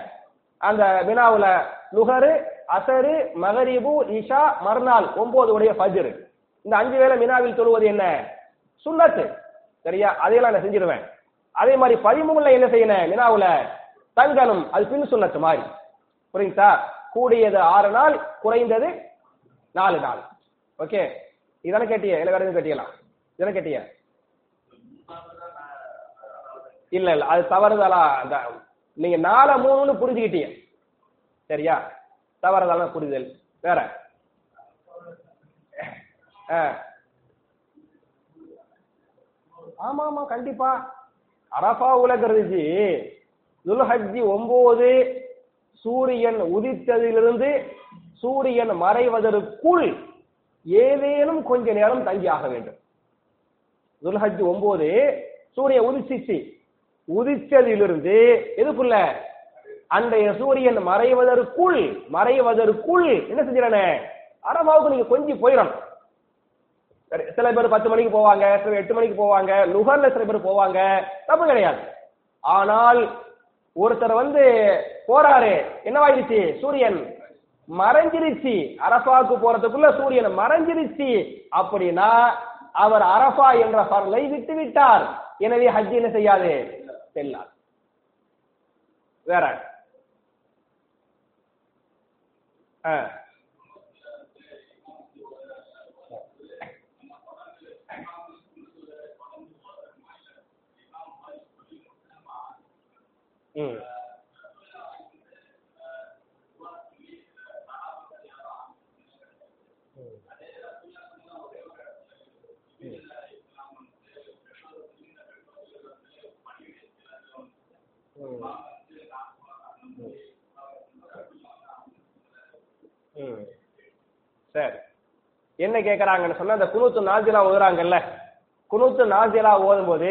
அந்த மினாவுல நுகரு அசரு மகரிபு இஷா மறுநாள் ஒன்பது உடைய ஃபஜ்ர். இந்த அஞ்சு வேளை மினாவில் தொழுவது என்ன? சுண்ணத்து. சரியா? அதையெல்லாம் நான் செஞ்சிருவேன். அதே மாதிரி பதிமூணுல என்ன செய்யணும் மினாவுல தங்கணும். அது பின் சுண்ணத்து மாதிரி. புரியுதா? கூடியது ஆறு நாள் குறைந்தது நாலு நாள். ஓகே? இதானே கேட்டிய? இல்ல வேற எதுவும் கேட்டியலாம் இதானே கேட்டிய? இல்ல இல்ல. அது தவறுதலா? அந்த நீங்க நாலு மூணுன்னு புரிஞ்சுக்கிட்டீங்க. சரியா? தவறுதலா புரிதல். வேற? ஆமா ஆமா கண்டிப்பா. அரபாவுல கருதிச்சு துல்ஹஜ்ஜி ஒன்பது சூரியன் உதித்ததிலிருந்து சூரியன் மறைவதற்குள் ஏதேனும் கொஞ்ச நேரம் தங்கி ஆக வேண்டும். துல்ஹஜ் ஒன்பது சூரியன் உதிச்சிச்சு. உதிச்சதிலிருந்து எதுக்குள்ள அன்றைய சூரியன் மறைவதற்குள் மறைவதற்குள் என்ன செஞ்சிடனே அரபாவுக்கு நீங்க கொஞ்சம் போயிடணும். சில பேர் பத்து மணிக்கு போவாங்க சில எட்டு மணிக்கு போவாங்க நுகர்ல சில பேர் போவாங்க தப்பு கிடையாது. ஆனால் ஒருத்தர் வந்து போறாரு என்னவாயிருச்சு சூரியன் மறைஞ்சிருச்சு. அரபாவுக்கு போறதுக்குள்ள சூரியன் மறைஞ்சிருச்சு. அப்படின்னா அவர் அரபா என்ற பரலை விட்டு விட்டார். எனவே ஹஜ் என்ன செய்யாது? செல்லார் வேற. ம் ம் ம். ம். சரி என்ன கேக்குறாங்கன்னு சொன்னா அந்த குனூத்து நாசிலா ஓதுறாங்கல்ல குனூத்து நாசிலா ஓதும்போது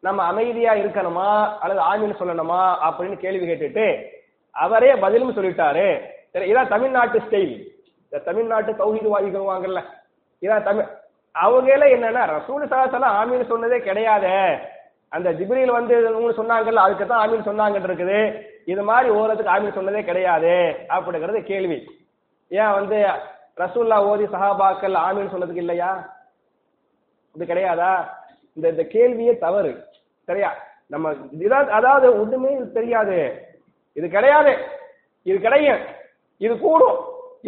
நம்ம அமைதியா இருக்கணுமா? அல்லது ஆமின்னு சொல்லணுமா? அப்படின்னு கேள்வி கேட்டுட்டு அவரே பதிலும் சொல்லிட்டாரு. சரி இதான் தமிழ்நாட்டு ஸ்டைல் இந்த தமிழ்நாட்டு தௌஹீதுவாதிகள் இதான் தமிழ் அவங்கள என்னன்னா ரசூல் சாசனம் ஆமின்னு சொன்னதே கிடையாதே. அந்த ஜிபிரியில் வந்து சொன்னாங்கல்ல அதுக்கு தான் ஆமின்னு சொன்னாங்கன்னு இருக்குது. இது மாதிரி ஓரத்துக்கு ஆமின்னு சொன்னதே கிடையாது அப்படிங்கிறது கேள்வி. ஏன் வந்து ரசூல்லா ஓதி சஹாபாக்கள் ஆமின்னு சொன்னதுக்கு இல்லையா? இது கிடையாதா? இந்த இந்த கேள்வியே தவறு. சரியா? நம்ம இதான் அதாவது ஒண்ணுமே இது தெரியாது. இது கிடையாது. இது கிடையும். இது கூடும்.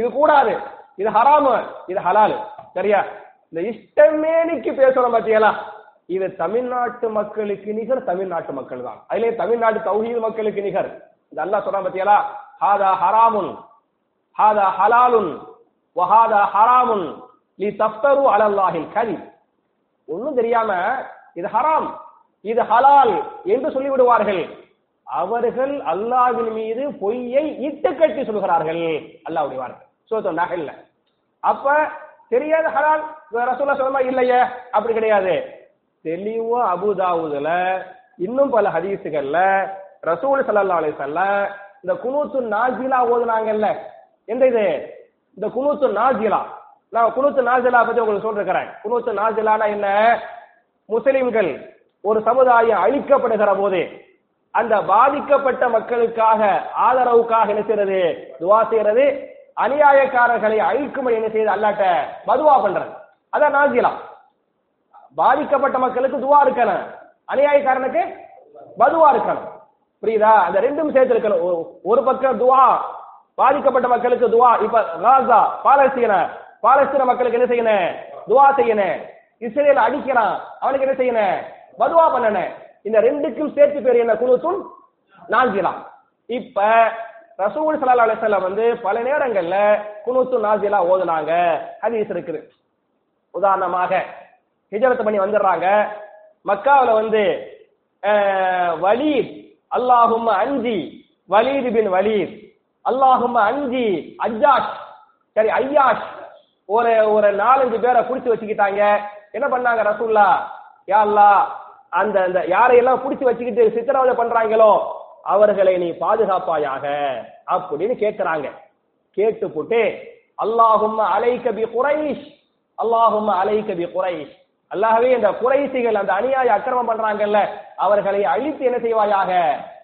இது கூடாது. இது ஹராமு. இது ஹலாலு. சரியா? இந்த இஷ்டமேனிக்கு பேசுறோம் பாத்தீங்களா? இது தமிழ்நாட்டு மக்களுக்கு நிகர் தமிழ்நாட்டு மக்கள் தான் அதுலயே தமிழ்நாட்டு தௌஹீத் மக்களுக்கு நிகர். இது அல்லாஹ் சொல்றான் பாத்தீங்களா? ஹாதா ஹராமுன். ஹாதா ஹலாலுன். வஹாதா ஹராமுன். லி தஃப்தரு அலல்லாஹில் கதி ஒண்ணும் தெரியாம இது ஹராம். இது ஹலால் என்று சொல்லிவிடுவார்கள். அவர்கள் அல்லாவின் மீது பொய்யை இட்டு கட்டி சொல்கிறார்கள். அல்லாவுடைய வார்த்தை. சோத்தம் நகல்ல அப்ப தெரியாத ஹலால். ரசூல்லா சொல்லமா இல்லையே. அப்படி கிடையாது. தெளிவா அபுதாவுதுல இன்னும் பல ஹதீசுகள்ல ரசூல் சல்லா அலிசல்ல இந்த குனூத்து நாஜிலா ஓதுனாங்கல்ல. எந்த இது? இந்த குனூத்து நாஜிலா நான் குனூத்து நாஜிலா பத்தி உங்களுக்கு சொல்றேன் குனூத்து நாஜிலானா என்ன? முஸ்லிம்கள். ஒரு சமுதாயம் அழிக்கப்படுகிற போது அந்த பாதிக்கப்பட்ட மக்களுக்காக ஆதரவுக்காக என்ன செய்யறது? துவா செய்யறது. அநியாயக்காரர்களை அழிக்கும்படி என்ன செய்யுது அல்லாட்ட பதுவா பண்றது. அதான் நாசிலாம். பாதிக்கப்பட்ட மக்களுக்கு துவா இருக்கணும். அநியாயக்காரனுக்கு பதுவா இருக்கணும். புரியுதா? அந்த ரெண்டும் சேர்த்து இருக்கணும். ஒரு பக்கம் துவா பாதிக்கப்பட்ட மக்களுக்கு துவா. இப்ப காசா பாலஸ்தீன பாலஸ்தீன மக்களுக்கு என்ன செய்யணும்? துவா செய்யணும். இஸ்ரேல் அடிக்கிறான். அவனுக்கு என்ன செய்யணும்? பதுவா பண்ணன. இந்த ரெண்டுக்கும் சேர்த்து பேர் என்ன? குழுத்தும் நாஞ்சிலா இப்ப ரசூல் ஸல்லல்லாஹு அலைஹி வந்து பல நேரங்கள்ல குனுத்து நாசிலா ஓதுனாங்க. ஹதீஸ் இருக்குது. உதாரணமாக ஹிஜரத் பண்ணி வந்துடுறாங்க. மக்காவில் வந்து வலீத் அல்லாஹும் அஞ்சி வலீத் பின் வலீத் அல்லாஹும் அஞ்சி அஜாஷ் சரி ஐயாஷ் ஒரு ஒரு நாலஞ்சு பேரை குடிச்சு வச்சுக்கிட்டாங்க. என்ன பண்ணாங்க ரசூல்லா? யா அல்லா அந்த அந்த யாரையெல்லாம் பிடிச்சி வச்சுக்கிட்டு சித்திரவதை பண்றாங்களோ அவர்களை நீ பாதுகாப்பாயாக அப்படின்னு கேட்கிறாங்க கேட்டு போட்டு அல்லாஹும் அலை பி குறைஷ் அல்லாஹும்ம அலை பி குறைஷ் அல்லாஹவே இந்த குறைசிகள் அந்த அநியாய அக்கிரமம் பண்றாங்கல்ல அவர்களை அழித்து என்ன செய்வாயாக?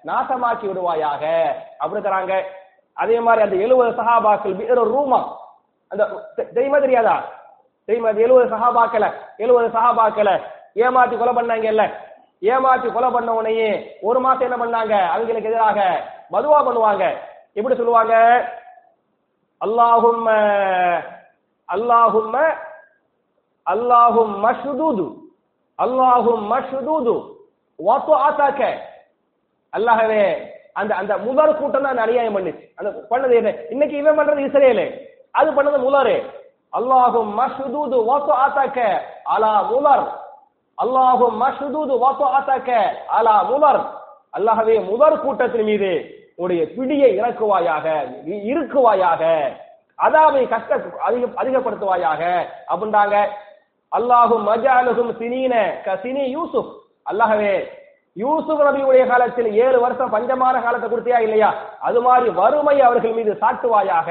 நாசமாக்கி விடுவாயாக? அப்படிங்கிறாங்க அதே மாதிரி அந்த எழுபது வேற ஒரு ரூமா. அந்த தெ- தெரியுமா தெரியாதா? தெரியுமா? எழுபது சகாபாக்களை எழுபது சகாபாக்களை ஏமாத்தி கொலை பண்ணாங்கல்ல. ஏமாத்தி கொலை பண்ண உடனே ஒரு மாசம் என்ன பண்ணாங்க? அவங்களுக்கு எதிராக மதுவா பண்ணுவாங்க. எப்படி சொல்லுவாங்க? அல்லாஹும் அல்லாஹும்ம அல்லாஹும் மஷ்தூது அல்லாஹும் மஷ்தூது ஆத்தாக்க அல்லாஹவே அந்த அந்த முதல் கூட்டம் தான் அநியாயம் பண்ணுச்சு. அந்த பண்ணது என்ன? இன்னைக்கு இவன் பண்றது இஸ்ரேலு. அது பண்ணது முலரு அல்லாஹும் மஷ்தூது வத்துஅதக அலா முலர் அல்லாஹும் மஷ்தூது வத்துஅதக அலா முதர் அல்லாஹ்வே முதர் கூட்டத்தின் மீது உடைய பிடியை இறக்குவாயாக இருக்குவாயாக அதாவை கஷ்ட அதிக அதிகப்படுத்துவாயாக அப்படின்றாங்க. அல்லாஹும் மஜாலுகும் சினீன கசினி யூசுப் அல்லாஹ்வே யூசுப் நபியுடைய காலத்தில் ஏழு வருஷம் பஞ்சமான காலத்தை கொடுத்தியா இல்லையா? அது மாதிரி வறுமை அவர்கள் மீது சாட்டுவாயாக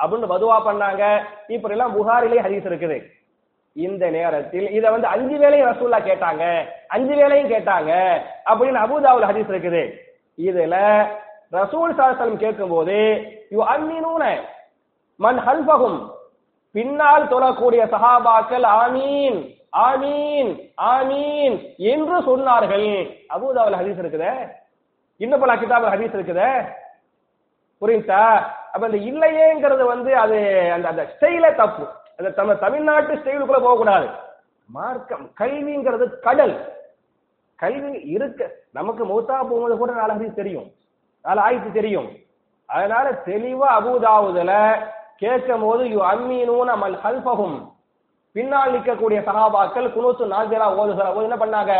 அப்படின்னு வதுவா பண்ணாங்க. இப்படி எல்லாம் புகாரிலே ஹரிஸ் இருக்குது. இந்த நேரத்தில் இத வந்து அஞ்சு வேலையும் ரசூல்லா கேட்டாங்க. அஞ்சு வேலையும் கேட்டாங்க. அப்படின்னு அபுதாவுல ஹதீஸ் இருக்குது. இதுல ரசூல் சாஸ்திரம் கேட்கும்போது யு அன்னினூன மன் ஹல்பகும் பின்னால் தொழக்கூடிய சஹாபாக்கள் ஆமீன் ஆமீன் ஆமீன் என்று சொன்னார்கள். அபூதாவுல் ஹதீஸ் இருக்குது? இன்னும் பல கிதாபுல் ஹதீஸ் இருக்குது? புரியுதா? அப்ப இந்த இல்லையேங்கிறது வந்து அது அந்த அந்த ஸ்டைல தப்பு. அந்த நம்ம தமிழ்நாட்டு ஸ்டைலுக்குள்ள போகக்கூடாது. மார்க்கம் கல்விங்கிறது கடல். கல்வி இருக்க நமக்கு மூத்தா போகும்போது கூட நாலு தெரியும். நாலு ஆயிரத்தி தெரியும். அதனால தெளிவா அபூதாவுதுல கேட்கும் போது யூ அம்மீனூன மல் ஹல்ஃபஹும் பின்னால் நிற்கக்கூடிய சகாபாக்கள் குனூத்து நாஜரா ஓதுகிற போது என்ன பண்ணாங்க?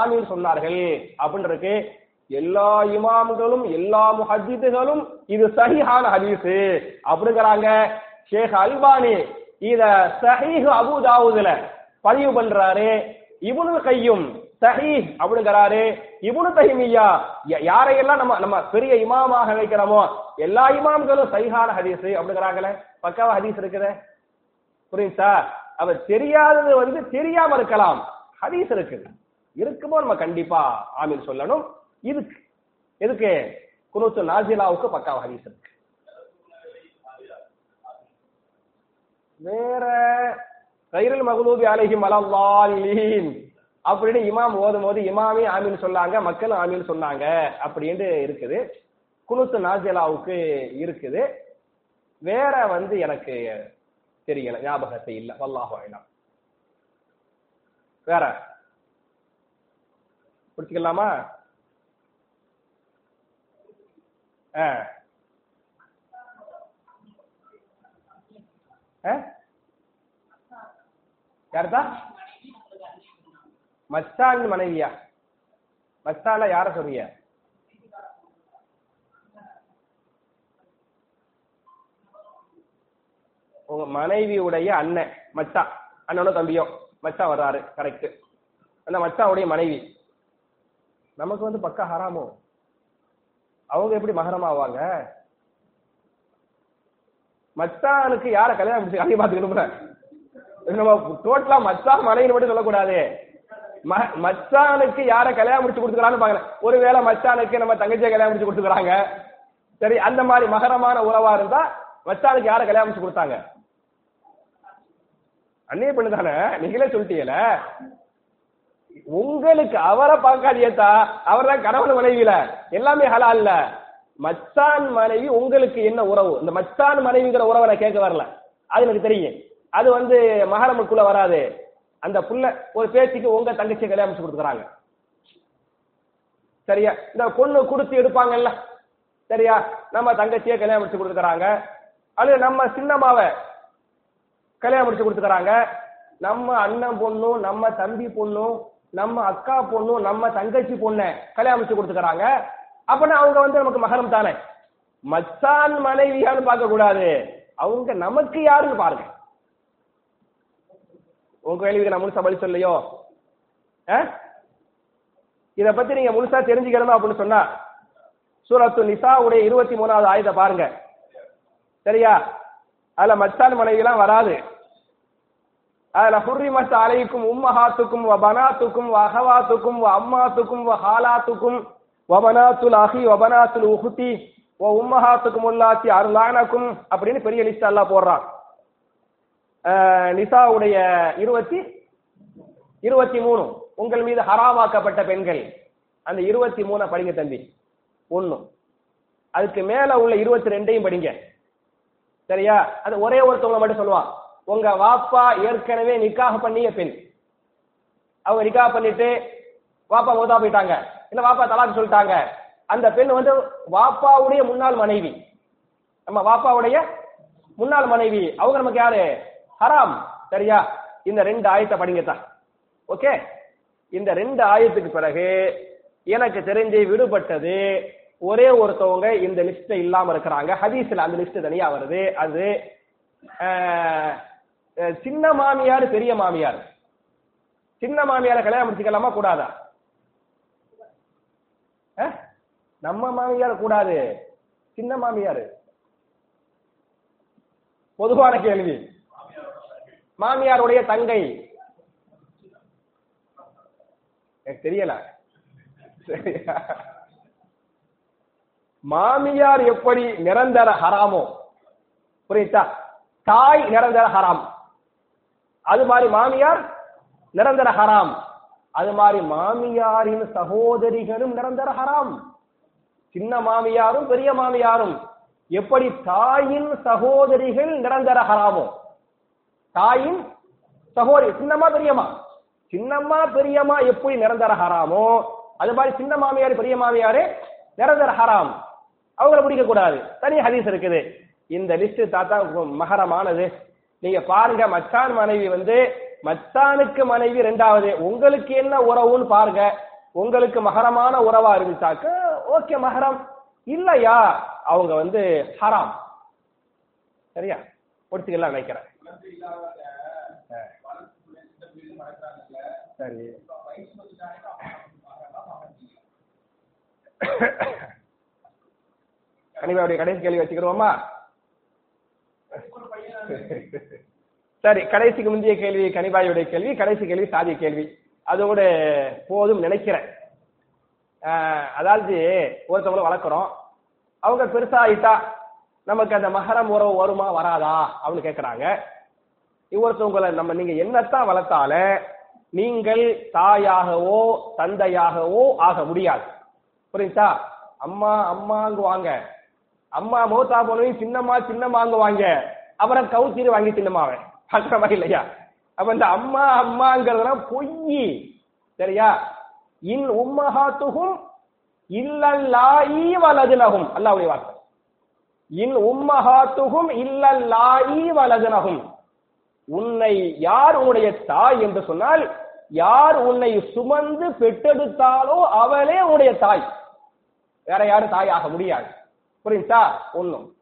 ஆமீன் சொன்னார்கள். அப்படின்னு இருக்கு எல்லா இமாம்களும் எல்லா முஹஜிதுகளும் இது சரியான ஹதீஸ். அப்படிங்கிறாங்க. ஷேக் அல்பானி இத சஹீஹ் அபு தாவூதுல பதிவு பண்றாரு. இவனு கையும் சஹீஹ் அப்படிங்கிறாரு. இவனு தஹிமியா யாரையெல்லாம் நம்ம நம்ம பெரிய இமாமாக வைக்கிறோமோ எல்லா இமாம்களும் சைஹான ஹதீஸ் அப்படிங்கிறாங்களே. பக்காவா ஹதீஸ் இருக்குது? புரியுதா அவர் தெரியாதது வந்து தெரியாம இருக்கலாம். ஹதீஸ் இருக்குது. இருக்குமோ நம்ம கண்டிப்பா ஆமீர் சொல்லணும். இதுக்கு எதுக்கு? குனூத்து நாசிலாவுக்கு பக்காவா ஹதீஸ் இருக்கு. வேற கைரல் மகுலூபி அலைஹிம் அலல்லாலீன் அப்படின்னு இமாம் ஓதும் போது இமாமே ஆமீன் சொன்னாங்க மக்களும் ஆமீன் சொன்னாங்க அப்படின்னு இருக்குது. குனுத்து நாஜலாவுக்கு இருக்குது. வேற வந்து எனக்கு தெரியல ஞாபகத்தை இல்லை. வல்லாஹு அலம் வேற? பிடிச்சிக்கலாமா ஆ ஆ? யாருதா? மச்சான் மனைவியா? மச்சான யார சொல்றிய உங்க மனைவியுடைய அண்ணன் மச்சா அண்ணனோ தம்பியோ? மச்சா வர்றாரு கரெக்ட் அந்த மச்சாவுடைய மனைவி. நமக்கு வந்து பக்கா ஹராமோ? அவங்க எப்படி மகரமாவாங்க மச்சானுக்கு யார கல்யாணம் முடிச்சு அதையும் பார்த்துக்கணும் நம்ம டோட்டலா மச்சான் மனைவி மட்டும் சொல்லக்கூடாது. மச்சானுக்கு யார கல்யாணம் முடிச்சு கொடுத்துக்கிறான்னு பாக்கல ஒருவேளை மச்சானுக்கு நம்ம தங்கச்சியை கல்யாணம் முடிச்சு கொடுத்துக்கிறாங்க. சரி அந்த மாதிரி மகரமான உறவா இருந்தா மச்சானுக்கு யார கல்யாணம் முடிச்சு கொடுத்தாங்க? அன்னைய பெண்ணு தானே நீங்களே சொல்லிட்டீங்கல உங்களுக்கு அவரை பார்க்காதியத்தா அவர் தான் கணவன் மனைவியில. எல்லாமே ஹலால்ல. மச்சான் மனைவி உங்களுக்கு என்ன உறவு? இந்த மச்சான் மனைவிங்கிற உறவை நான் கேட்க வரல. அது எனக்கு தெரியும். அது வந்து மகரமுக்குள்ள வராது. அந்த புள்ள ஒரு பேச்சுக்கு உங்க தங்கச்சியை கல்யாணம் கொடுத்துக்கிறாங்க. சரியா? இந்த பொண்ணு கொடுத்து எடுப்பாங்கல்ல. சரியா? நம்ம தங்கச்சியை கல்யாணம் முடிச்சு கொடுத்துக்கிறாங்க. அல்லது நம்ம சின்னம்மாவை கல்யாணம் முடிச்சு கொடுத்துக்கிறாங்க. நம்ம அண்ணன் பொண்ணும் நம்ம தம்பி பொண்ணும் நம்ம அக்கா பொண்ணும் நம்ம தங்கச்சி பொண்ணை கல்யாணம் முடிச்சு கொடுத்துக்கறாங்க. அப்பனா அவங்க வந்து நமக்கு மகரம் தானே? மச்சான் மனைவியான்னு பார்க்க கூடாது அவங்க நமக்கு யாருன்னு பாருங்க. உங்க கேள்விக்கு நான் முழுசா பதில் சொல்லையோ இத பத்தி நீங்க முழுசா தெரிஞ்சுக்கணும் அப்படின்னு சொன்னா சூரத்து உடைய இருபத்தி மூணாவது ஆயுத பாருங்க. சரியா? அதுல மச்சான் மனைவி எல்லாம் வராது. அதுல ஹுர்ரிமத் அலைக்கும் உம்மஹாத்துக்கும் வ பனாத்துக்கும் வ அஹவாத்துக்கும் வ அம்மாத்துக்கும் வ ஹாலாத்துக்கும் வபனாத்துல் அஹி வபனாத்துல் உஹுத்தி ஓ வ உம்மஹாத்துக்கும் உல்லாத்தி அருளானக்கும் அப்படின்னு பெரிய லிஸ்ட் எல்லாம் போடுறான். நிசாவுடைய இருபத்தி இருபத்தி மூணு. உங்கள் மீது ஹராமாக்கப்பட்ட பெண்கள். அந்த இருபத்தி மூணை படிங்க தம்பி. ஒண்ணு. அதுக்கு மேல உள்ள இருபத்தி ரெண்டையும் படிங்க. சரியா? அது ஒரே ஒருத்தவங்க மட்டும் சொல்லுவான். உங்க வாப்பா ஏற்கனவே நிக்காக பண்ணிய பெண். அவங்க நிக்காக பண்ணிட்டு வாப்பா மூத்தா போயிட்டாங்க. இல்ல வாப்பா தலாக்கு சொல்லிட்டாங்க? அந்த பெண் வந்து வாப்பாவுடைய முன்னாள் மனைவி. நம்ம வாப்பாவுடைய முன்னாள் மனைவி. அவங்க நமக்கு யாரு? ஹராம். சரியா? இந்த ரெண்டு ஆயத்தை படிங்கத்தான் ஓகே? இந்த ரெண்டு ஆயத்துக்கு பிறகு எனக்கு தெரிஞ்சு விடுபட்டது ஒரே ஒருத்தவங்க இந்த லிஸ்ட் இல்லாம இருக்கிறாங்க. ஹதீஸ்ல அந்த லிஸ்ட் தனியா வருது. அது சின்ன மாமியார் பெரிய மாமியார். சின்ன மாமியாரை கல்யாணம் முடிச்சுக்கலாமா கூடாதா? நம்ம மாமியார் கூடாது. சின்ன மாமியார். பொதுவான கேள்வி. மாமியாருடைய தங்கை. எனக்கு தெரியல. மாமியார் எப்படி நிரந்தர ஹராமோ? புரியுதா? தாய் நிரந்தர ஹராம். அது மாதிரி மாமியார் நிரந்தர ஹராம். அது மாதிரி மாமியாரின் சகோதரிகளும் நிரந்தர ஹராம். சின்ன மாமியாரும் பெரிய மாமியாரும். எப்படி தாயின் சகோதரிகள் நிரந்தர ஹராமோ? தாயின் சகோதரி சின்னம்மா பெரியம்மா. சின்னம்மா பெரியம்மா எப்படி நிரந்தர ஹராமோ? அது மாதிரி சின்ன மாமியார் பெரிய மாமியாரு நிரந்தர ஹராம். அவங்கள பிடிக்க கூடாது. தனி ஹதீஸ் இருக்குது. இந்த லிஸ்ட் தாத்தா மகரமானது. நீங்க பாருங்க மச்சான் மனைவி வந்து மச்சானுக்கு மனைவி ரெண்டாவது உங்களுக்கு என்ன உறவுன்னு பாருங்க. உங்களுக்கு மகரமான உறவா இருந்துச்சாக்க ஓகே மகரம். இல்லையா? அவங்க வந்து ஹராம். சரியா? முடிச்சுக்கலாம் நினைக்கிறேன். சரி. கனிபாவுடைய கடைசி கேள்வி வச்சுக்கிறோமா சரி கடைசிக்கு முந்தைய கேள்வி கனிபாயுடைய கேள்வி கடைசி கேள்வி சாதிய கேள்வி. அதோட போதும் நினைக்கிறேன். அதாவது ஒருத்தவங்களை வளர்க்குறோம். அவங்க பெருசாயிட்டா நமக்கு அந்த மகரம் உறவு வருமா வராதா? அப்படின்னு கேட்குறாங்க ஒருத்தவங்களை நம்ம நீங்க என்னத்தான் வளர்த்தாலும் நீங்கள் தாயாகவோ தந்தையாகவோ ஆக முடியாது. புரியுதா? அம்மா அம்மாங்குவாங்க. அம்மா மூத்தா போனவையும் சின்னம்மா சின்னம்மாங்குவாங்க. அப்புறம் கவுத்தீர் வாங்கி சின்னம்மாவை பார்க்குறமா இல்லையா அப்ப இந்த அம்மா அம்மாங்கிறதுலாம் பொய். சரியா? இன் உம்மஹாத்துகும் இல்லல்லாயி வலதுனகும் அல்லாவுடைய வார்த்தை. இன் உம்மஹாத்துகும் இல்லல்லாயி வலதுனகும் உன்னை யார் உன்னுடைய தாய் என்று சொன்னால் யார் உன்னை சுமந்து பெற்றெடுத்தாலோ அவளே உன்னுடைய தாய். வேற யாரும் தாய் ஆக முடியாது. புரியுதா? ஒண்ணும்.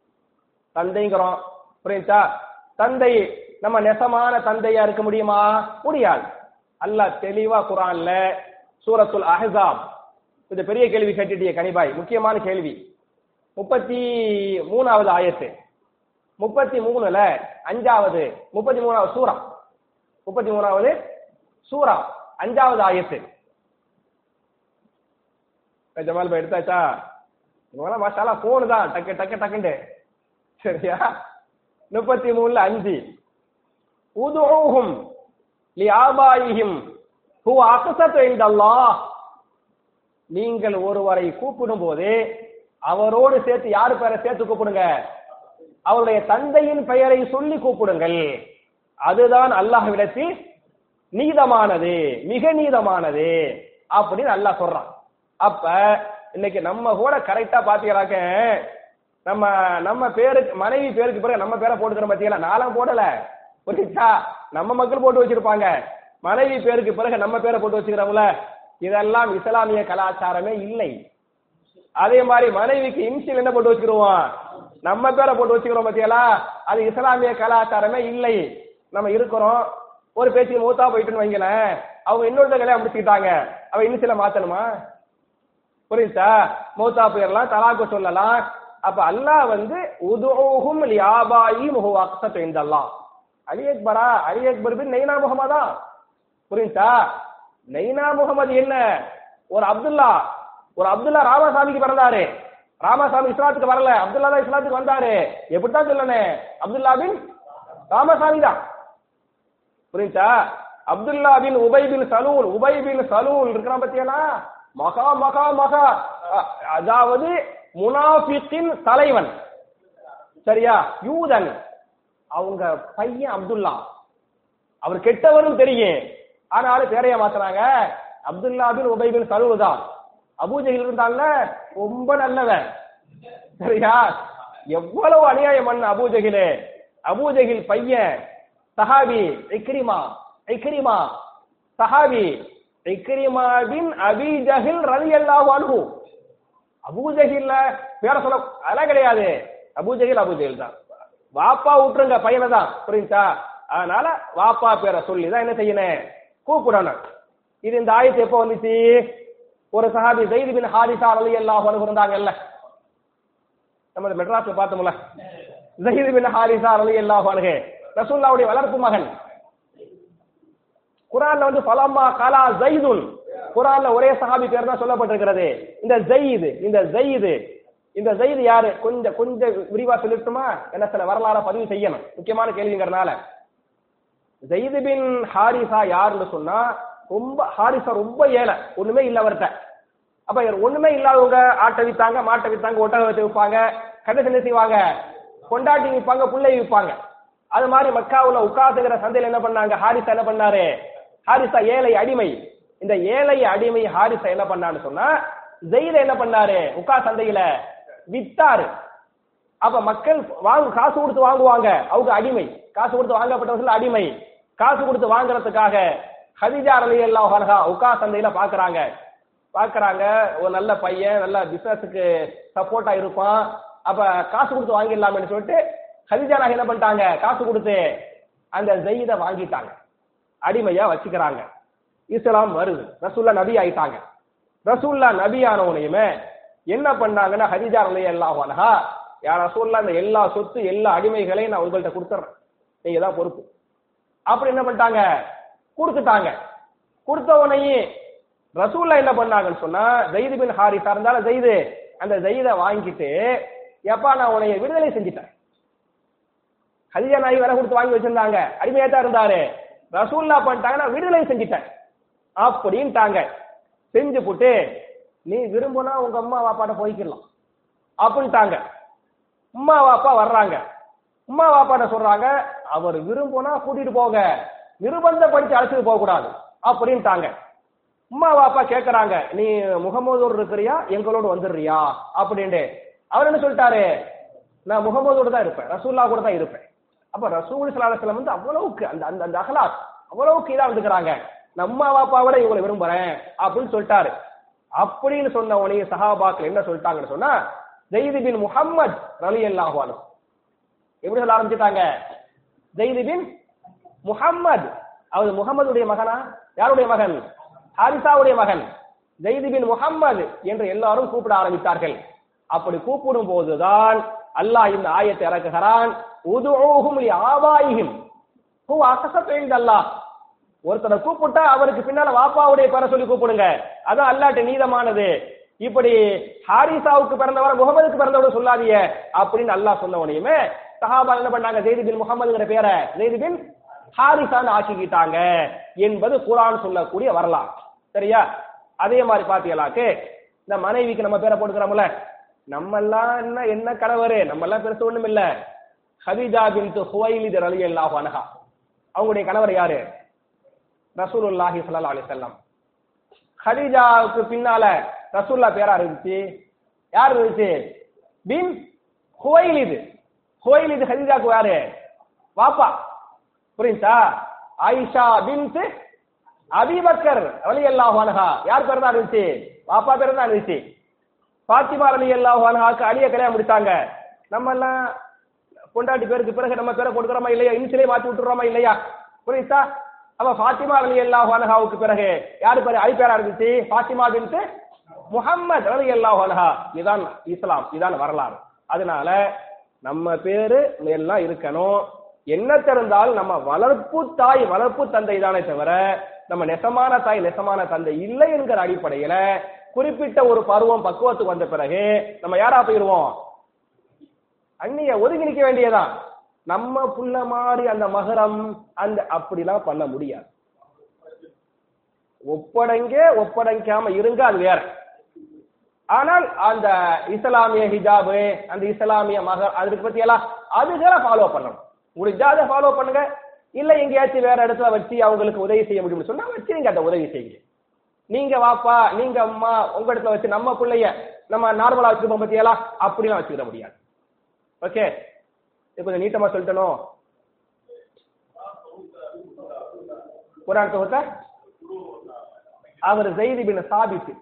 தந்தைங்கிறோம். புரியுதா? தந்தை நம்ம நெசமான தந்தையா இருக்க முடியுமா? முடியாது. அல்லாஹ் தெளிவா குரான்ல சூரத்துல் அஹ்ஸாப். இது பெரிய கேள்வி கேட்டுட்டிய கனிபாய். முக்கியமான கேள்வி. முப்பத்தி மூணாவது ஆயத்து. முப்பத்தி மூணுல அஞ்சாவது முப்பத்தி மூணாவது சூரா. முப்பத்தி மூணாவது சூரா. அஞ்சாவது ஆயத்து. ஜமால் பாய் எடுத்தாச்சா? இவங்களாம் மாஷாலா போனு தான். டக்கு டக்கு டக்குண்டு. சரியா? முப்பத்தி மூணுல அஞ்சு. உதுஹும் லியாபாயிஹிம் ஹூ ஹு அக்ஸத்து நீங்கள் ஒருவரை கூப்பிடும் போது அவரோடு சேர்த்து யாரு பேரை சேர்த்து கூப்பிடுங்க அவருடைய தந்தையின் பெயரை சொல்லி கூப்பிடுங்கள் அதுதான் அல்லாஹ்விடத்தில் நீதமானது மிக நீதமானது அப்படின்னு அல்லாஹ் சொல்றான் அப்ப இன்னைக்கு நம்ம கூட கரெக்டா பாத்தீங்கன்னாக்க நம்ம நம்ம பேருக்கு மனைவி பேருக்கு பிறகு நம்ம பேரை போட்டுக்கிறோம் பாத்தீங்களா நானும் போடல புரியுதா நம்ம மக்கள் போட்டு வச்சிருப்பாங்க. மனைவி பேருக்கு பிறகு நம்ம பேரை போட்டு வச்சுக்கிறோம்ல. இதெல்லாம் இஸ்லாமிய கலாச்சாரமே இல்லை. அதே மாதிரி மனைவிக்கு இன்சியல் என்ன போட்டு வச்சிருவோம் நம்ம பேரை போட்டு வச்சுக்கிறோம் பத்தியலா அது இஸ்லாமிய கலாச்சாரமே இல்லை. நம்ம இருக்கிறோம். ஒரு பேச்சு மூத்தா போயிட்டுன்னு வைங்களேன். அவங்க இன்னொருத்த கல்யாணம் முடிச்சுக்கிட்டாங்க அவ இன்சியல மாத்தணுமா? புரியுதா மூத்தா போயிடலாம் தலாக்கு சொல்லலாம். அப்ப அல்லாஹ் வந்து உதுவும் லியாபாயி முஹு அக்ஸத் அலி அக்பரா அலி அக்பர் பின் நைனா முகமதா? புரியுதா? நைனா முகமது என்ன? ஒரு அப்துல்லா ஒரு அப்துல்லா ராமசாமிக்கு பிறந்தாரு. ராமசாமி இஸ்லாத்துக்கு வரல அப்துல்லா தான் இஸ்லாத்துக்கு வந்தாரு. எப்படித்தான் சொல்லணும் அப்துல்லா பின் ராமசாமி தான். புரியுதா? அப்துல்லா பின் உபை பின் சலூல் உபை பின் சலூல் இருக்கிறான் பத்தியலா மகா மகா மகா. அதாவது முனாஃபிக்கின் தலைவன். சரியா? யூதன். அவங்க பையன் அப்துல்லா. அவர் கெட்டவரும் தெரியும். ஆனாலும் பேரைய மாத்துறாங்க? அப்துல்லா பின் உபை பின் சலூல் தான். ரொம்ப நல்லவன். சரியா? எவ்வளவு அநியாயம் பண்ண அபூஜகிலே அபூஜகில் பையன் சஹாபி இக்ரிமா இக்ரிமா சஹாபி இக்ரிமா பின் அபி ஜஹில் ரலியல்லாஹு அன்ஹு. அபூஜஹில்ல பேர சொல்ல அதெல்லாம் கிடையாது. அபூஜகில் அபூஜகில் தான். வாப்பா விட்டுருங்க பையனை தான். புரியுதா? அதனால வாப்பா பேரை சொல்லி தான் என்ன செய்யணும் கூப்பிடணும். இது இந்த ஆயத்து எப்போ வந்துச்சு? ஒரு சஹாபி ஜெயித் பின் ஹாரிசா ரலியல்லாஹு அன்ஹு இருந்தாங்கல்ல. நம்ம மெட்ராஸ்ல பார்த்தோம்ல. ஜெயிது பின் ஹாரிசா ரலியல்லாஹு அன்ஹு. ரசூல்லாவுடைய வளர்ப்பு மகன். குரான்ல வந்து பலம்மா கலா ஜெயிதுன். குரான்ல ஒரே சஹாபி பேர் தான் சொல்லப்பட்டிருக்கிறது. இந்த ஜெயிது இந்த ஜெயிது. இந்த ஜெயித் யாரு? கொஞ்சம் கொஞ்சம் விரிவா சொல்லட்டுமா? என்ன சில வரலாற பதிவு செய்யணும். முக்கியமான கேள்விங்கிறனால ஜெயிது பின் ஹாரிசா யாருன்னு சொன்னா ரொம்ப ஹாரிசா ரொம்ப ஏழை. ஒண்ணுமே இல்ல அவர்கிட்ட. அப்ப இவர் ஒண்ணுமே இல்லாதவங்க ஆட்டை வித்தாங்க மாட்டை வித்தாங்க ஒட்டகத்தை விற்பாங்க கண்ணு என்ன செய்வாங்க கொண்டாட்டி விற்பாங்க புள்ளை விற்பாங்க. அது மாதிரி மக்காவுல உட்காந்துங்கிற சந்தையில என்ன பண்ணாங்க? ஹாரிசா என்ன பண்ணாரு? ஹாரிசா ஏழை அடிமை. இந்த ஏழை அடிமை ஹாரிசா என்ன பண்ணான்னு சொன்னா ஜெயில என்ன பண்ணாரு? உக்கா சந்தையில. வித்தாரு. அப்ப மக்கள் வாங்க காசு கொடுத்து வாங்குவாங்க. அவங்க அடிமை. காசு கொடுத்து வாங்கப்பட்டவர்கள் அடிமை. காசு கொடுத்து வாங்குறதுக்காக ஹதிஜா அலி அல்லாஹா உக்கா சந்தையில பாக்குறாங்க. பாக்குறாங்க. ஒரு நல்ல பையன் நல்ல பிசினஸுக்கு சப்போர்ட்டா இருப்பான். அப்ப காசு கொடுத்து வாங்கிடலாம்னு சொல்லிட்டு ஹதிஜா நாக என்ன பண்ணிட்டாங்க? காசு கொடுத்து அந்த ஜெயித வாங்கிட்டாங்க. அடிமையா வச்சுக்கிறாங்க. இஸ்லாம் வருது. ரசூல்லா நபி ஆயிட்டாங்க. ரசூல்லா நபி ஆனவனையுமே என்ன பண்ணாங்கன்னா ஹதிஜா அலி அல்லாஹானஹா யார சொல்ல அந்த எல்லா சொத்து எல்லா அடிமைகளையும் நான் உங்கள்கிட்ட கொடுத்துட்றேன் நீங்க தான் பொறுப்பு. அப்புறம் என்ன பண்ணிட்டாங்க? கொடுத்துட்டாங்க. கொடுத்த உடனே ரசூல்லா என்ன பண்ணாங்கன்னு சொன்னா ஜெயிது பின் ஹாரிசா இருந்தாலும் ஜெயிது அந்த ஜெயித வாங்கிட்டு எப்பா நான் உன்னைய விடுதலை செஞ்சிட்டேன். ஹதிஜா நாய் வேலை கொடுத்து வாங்கி வச்சிருந்தாங்க. அடிமையா தான் இருந்தாரு. ரசூல்லா பண்ணிட்டாங்க நான் விடுதலை செஞ்சிட்டேன். அப்படின்ட்டாங்க. செஞ்சு போட்டு நீ விரும்புனா உங்க அம்மா வாப்பாட்ட போய்க்கலாம் அப்படின்ட்டாங்க. அம்மா வாப்பா வர்றாங்க. அம்மா வாப்பாட்ட சொல்றாங்க அவர் விரும்புனா கூட்டிட்டு போங்க. நிர்பந்தப்படுத்தி அழைச்சிட்டு போக கூடாது. அப்படின்ட்டாங்க. அம்மா வாப்பா கேக்குறாங்க நீ முகமதோடு இருக்கிறியா? எங்களோடு வந்துடுறியா? அப்படின்ட்டு. அவர் என்ன சொல்லிட்டாரு நான் முகமதோடு தான் இருப்பேன். ரசூல்லா கூட தான் இருப்பேன். அப்ப ரசூல் சலாஹம் வந்து அவ்வளவுக்கு அந்த அந்த அந்த அகலாத் அவ்வளவுக்கு இதா வந்துக்கிறாங்க நம்ம வாப்பாவோட இவங்களை விரும்புறேன் அப்படின்னு சொல்லிட்டாரு. அப்படின்னு சொன்ன உடனே சஹாபாக்கள் என்ன சொல்லிட்டாங்கன்னு சொன்னா ஜெயிது பின் முஹம்மத் ரலி அல்லாஹானு எப்படி சொல்ல ஆரம்பிச்சுட்டாங்க? ஜெயிது பின் முஹம்மத். அவர் முகமதுடைய மகனா? யாருடைய மகன்? ஹாரிசாவுடைய மகன். ஜெயிது பின் முஹம்மது என்று எல்லாரும் கூப்பிட ஆரம்பித்தார்கள். அப்படி கூப்பிடும் போதுதான் அல்லாஹ் இந்த ஆயத்தை இறக்குகிறான். உது லி ஆபாயிஹிம் ஹூ அகசத் ஒருத்தனை கூப்பிட்டா அவருக்கு பின்னால வாப்பாவுடைய பேரை சொல்லி கூப்பிடுங்க. அதான் அல்லாட்டு நீதமானது. இப்படி ஹாரிசாவுக்கு பிறந்தவரை முகமதுக்கு பிறந்தவர் சொல்லாதீங்க அப்படின்னு அல்லாஹ் சொன்ன உடனேயுமே சஹாபா என்ன பண்ணாங்க? ஜெயிது பின் முகமதுங்கிற பேரை ஜெயிது பின் ஹாரிசான்னு ஆக்கிக்கிட்டாங்க என்பது குரான் சொல்லக்கூடிய வரலாறு. சரியா? அதே மாதிரி பாத்தீங்களாக்கு இந்த மனைவிக்கு நம்ம பேரை போட்டுக்கிறோம்ல. நம்ம எல்லாம் என்ன என்ன கணவரு? நம்ம எல்லாம் பெருசு ஒண்ணும் இல்ல ஹதீஜா பின் ஹுவைலித் ரலியல்லாஹு அன்ஹா. அவங்களுடைய கணவர் யாரு? ரசூலுல்லாஹி சல்லா அலி செல்லம் ஹதீஜாவுக்கு பின்னால ரசூல்லா பேரா இருந்துச்சு. யார் இருந்துச்சு? பின் ஹுவைலித். இது ஹதீஜாக்கு யாரு? வாப்பா. புரியுதா? ஆயிஷா பின் அபிபக்கர் அலி அல்லாஹ் அனஹா. யார் பேர் தான் இருந்துச்சு? வாப்பா பேர் தான் இருந்துச்சு. பாத்திமா அல்லாஹ் ஹோஹானஹாக்கு அலிய கல்யாணம் முடித்தாங்க நம்ம எல்லாம் பொண்டாட்டி பேருக்கு பிறகு நம்ம பேரை கொடுக்குறோமா இல்லையா? இன்சிலே மாத்தி விட்டுறோமா இல்லையா? புரியுதா? அப்ப ஃபாத்திமா அலி அல்லாஹ் அன்ஹாவுக்கு பிறகு யாரு பேரு? அலி பேரா இருந்துச்சு? ஃபாத்திமா பின்ட்டு முகம்மது அலி அல்லாஹ் அன்ஹா. இதான் இஸ்லாம் இதான் வரலாறு. அதனால நம்ம பேரு எல்லாம் இருக்கணும். என்ன திறந்தாலும் நம்ம வளர்ப்பு தாய் வளர்ப்பு தந்தை தானே தவிர நம்ம நெசமான தாய் நெசமான தந்தை இல்லை என்கிற அடிப்படையில குறிப்பிட்ட ஒரு பருவம் பக்குவத்துக்கு வந்த பிறகு நம்ம யாரா போயிருவோம்? அந்நிய ஒதுங்கி நிக்க வேண்டியதான் நம்ம புள்ள மாதிரி அந்த மகரம் அந்த அப்படிலாம் பண்ண முடியாது. ஒப்படைங்க ஒப்படைக்காம இருங்க அது வேற. ஆனால் அந்த இஸ்லாமிய ஹிஜாபு அந்த இஸ்லாமிய மகர் அதுக்கு பத்தி எல்லாம் அதுகளை ஃபாலோ பண்ணணும். முடிஞ்சா அதை ஃபாலோ பண்ணுங்க. இல்ல எங்கேயாச்சும் வேற இடத்துல வச்சு அவங்களுக்கு உதவி செய்ய முடியும்னு சொன்னா வச்சு நீங்க அந்த உதவி செய்யுங்க. நீங்க வாப்பா நீங்க அம்மா உங்க இடத்துல வச்சு நம்ம பிள்ளைய நம்ம நார்மலா வச்சுருப்போம் பத்தியெல்லாம் அப்படிலாம் வச்சுக்கிட முடியாது. ஓகே இது கொஞ்சம் நீட்டமா சொல்லிட்டனும் குரான் தொகுத்த அவர் ஜெயித் பின் சாபித்.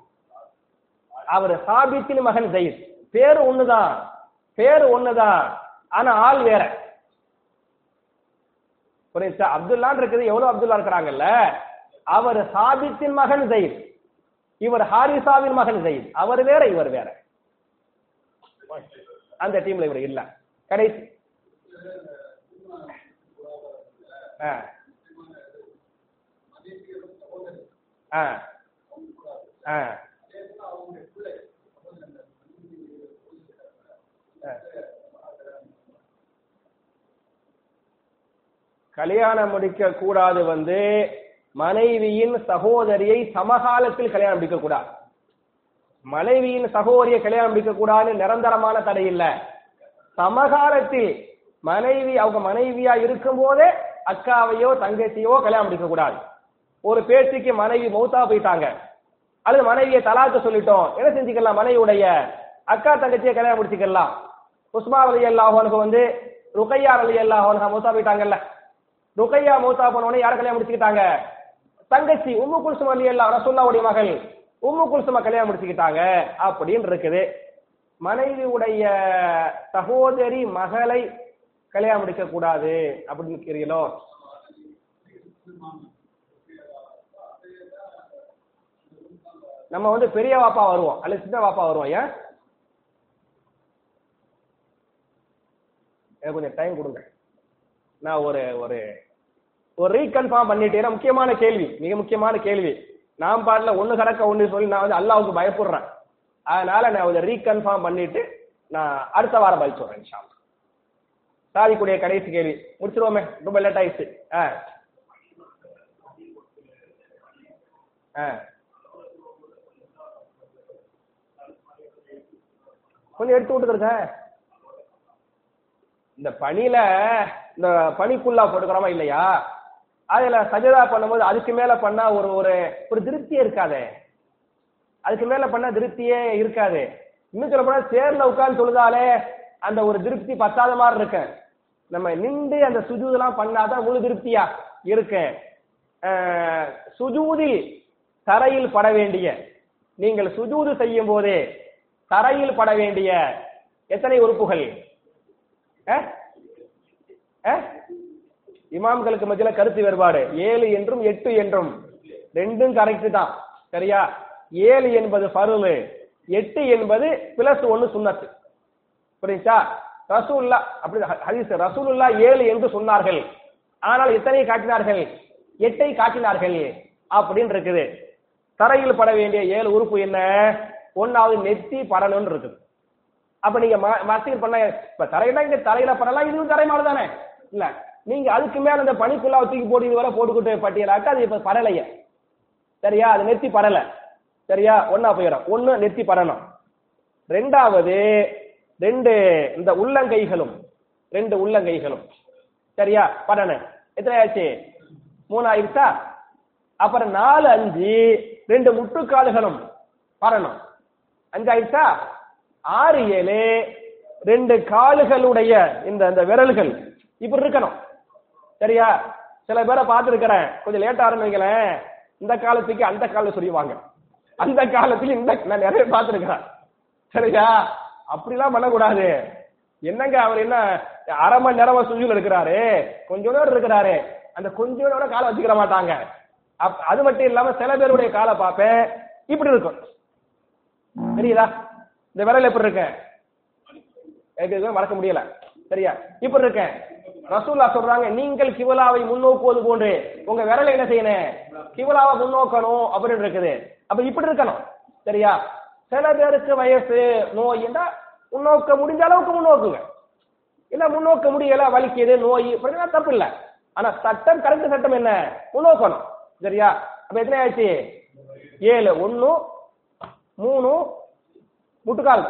அவர் சாபித்தின் மகன் ஜெயித். பேரு ஒண்ணுதான். பேரு ஒண்ணுதான். ஆனா ஆள் வேற. புரியுதா? அப்துல்லான் இருக்குது எவ்வளவு அப்துல்லா இருக்கிறாங்கல்ல? அவர் சாபித்தின் மகன் ஜெயித். இவர் ஹாரிசாவின் மகன் ஜெயித். அவர் வேற இவர் வேற. அந்த டீம்ல இவர் இல்ல. கடைசி. ஆ. ஆ. ஆ. ஆ. கல்யாணம் முடிக்க கூடாது வந்து மனைவியின் சகோதரியை சமகாலத்தில் கல்யாணம் முடிக்க கூடாது மனைவியின் சகோதரியை கல்யாணம் முடிக்க கூடாதுன்னு நிரந்தரமான தடை இல்ல சமகாலத்தில் மனைவி அவங்க மனைவியா இருக்கும் போதே அக்காவையோ தங்கச்சியோ கல்யாணம் முடிக்க கூடாது. ஒரு பேச்சுக்கு மனைவி மௌத்தா போயிட்டாங்க. அல்லது மனைவியை தலாக்க சொல்லிட்டோம். என்ன செஞ்சுக்கலாம்? மனைவியுடைய அக்கா தங்கச்சியை கல்யாணம் முடிச்சுக்கலாம். உஸ்மா அலி அல்லாஹனுக்கு வந்து ருக்கையா அலி அல்லாஹனுக்கு மௌத்தா போயிட்டாங்கல்ல. ருக்கையா மௌத்தா போனவனே யார கல்யாணம் முடிச்சுக்கிட்டாங்க? தங்கச்சி உம்மு குல்சும் அலி அல்லா ரசுல்லாவுடைய மகள். உம்மு குல்சுமா கல்யாணம் முடிச்சுக்கிட்டாங்க. அப்படின்னு இருக்குது. மனைவியுடைய சகோதரி மகளை கல்யாணம் முடிக்க கூடாது அப்படின்னு இருக்கிறீங்களோ நம்ம வந்து பெரிய வாப்பா வருவோம். அல்லது சின்ன வாப்பா வருவோம். ஏன்? எனக்கு கொஞ்சம் டைம் கொடுங்க. நான் ஒரு ஒரு ஒரு ரீகன்ஃபார்ம் பண்ணிட்டேன் முக்கியமான கேள்வி. மிக முக்கியமான கேள்வி. நான் பாடல ஒண்ணு கடக்க ஒண்ணு சொல்லி நான் வந்து அல்லாவுக்கு பயப்படுறேன். அதனால நான் கொஞ்சம் ரீகன்ஃபார்ம் பண்ணிட்டு நான் அடுத்த வாரம் பதில் சொல்றேன் ஷாம்பு சாதிக்குடைய கடைசி கேள்வி. முடிச்சிருவோமே. ரொம்ப லேட் ஆயிடுச்சு. ஆ. ஆ. கொஞ்சம் எடுத்து விட்டுருங்க இந்த பனியில இந்த பனிக்குள்ளா போட்டுக்கிறோமா இல்லையா? அதுல சஜதா பண்ணும்போது அதுக்கு மேல பண்ணா ஒரு ஒரு ஒரு திருப்தியே இருக்காதே. அதுக்கு மேல பண்ணா திருப்தியே இருக்காது. இன்னும் சொல்ல போனா சேர்ல உட்கார்ந்து தொழுதாலே அந்த ஒரு திருப்தி பத்தாத மாதிரி இருக்கேன். நம்ம நின்று அந்த சுஜூதெல்லாம் பண்ணாதான் முழு திருப்தியா இருக்கேன். சுஜூதில் தரையில் பட வேண்டிய நீங்கள் சுஜூது செய்யும் போதே தரையில் பட வேண்டிய எத்தனை உறுப்புகள்? இமாம்களுக்கு மத்தியில கருத்து வேறுபாடு. ஏழு என்றும் எட்டு என்றும். ரெண்டும் கரெக்ட் தான். சரியா? ஏழு என்பது ஃபருளு எட்டு என்பது பிளஸ் ஒன்னு சுன்னத்து புரியுதா ரசூல்லா அப்படி ஹ- ஹதீஸ் ரசூலுல்லா ஏழு என்று சொன்னார்கள். ஆனால் எத்தனை காட்டினார்கள்? எட்டை காட்டினார்கள். அப்படின்னு இருக்குது. தரையில் பட வேண்டிய ஏழு உறுப்பு என்ன? ஒன்னாவது நெத்தி படணும்னு இருக்குது. அப்ப நீங்க ம- மசீர் பண்ண இப்ப தரையில இங்க தலையில படலாம் இதுவும் தரை மாதிரி தானே? இல்ல. நீங்க அதுக்கு மேல அந்த பனிக்குள்ளா தூக்கி போட்டு இது போட்டுக்கிட்டு பட்டியலாக்க அது இப்ப படலைய. சரியா? அது நெத்தி படல. சரியா? ஒன்னா போயிடும். ஒன்னு நெத்தி படணும். ரெண்டாவது ரெண்டு இந்த உள்ளங்கைகளும் ரெண்டு உள்ளங்கைகளும். சரியா? படணும் எத்தனை ஆச்சு மூணு ஆயிடுச்சா அப்புறம் நாலு அஞ்சு ரெண்டு முட்டுக்கால்களும். படணும் அஞ்சு ஆயிடுச்சா ஆறு ஏழு ரெண்டு காலுகளுடைய இந்த இந்த விரல்கள். இப்படி இருக்கணும். சரியா? சில பேரை பார்த்துருக்கிறேன். கொஞ்சம் லேட்டா ஆரம்பிங்களேன் இந்த காலத்துக்கு அந்த காலம் சொல்லுவாங்க அந்த காலத்துக்கு இந்த நான் நிறைய பார்த்துருக்கிறேன். சரியா? அப்படிலாம் பண்ணக்கூடாது. என்னங்க அவர் என்ன அரை மணி நேரமா சுஜூல் இருக்கிறாரு? கொஞ்ச நேரம் இருக்கிறாரு. அந்த கொஞ்ச நேரம் காலை வச்சுக்கிற மாட்டாங்க. அப்- அது மட்டும் இல்லாம சில பேருடைய காலை பார்ப்பேன். இப்படி இருக்கும். தெரியுதா? இந்த விரல் எப்படி இருக்கேன் எனக்கு எதுவும் மறக்க முடியல. சரியா? இப்படி இருக்கேன் ரசூல்லா சொல்றாங்க நீங்கள் கிவலாவை முன்னோக்குவது போன்று உங்க விரலை என்ன செய்யணும்? கிவலாவை முன்னோக்கணும் அப்படின்னு இருக்குது. அப்ப இப்படி இருக்கணும். சரியா? சில பேருக்கு வயசு நோய் முன்னோக்க முடிஞ்ச அளவுக்கு முன்னோக்குங்க. இல்ல முன்னோக்க முடியல வலிக்குது நோய் அப்படின்னா தப்பு இல்லை ஆனா சட்டம் கரெக்ட் சட்டம் என்ன? முன்னோக்கணும். சரியா? அப்ப எத்தனை ஆயிடுச்சு? ஏழு. ஒன்னு மூணு முட்டுக்கால்.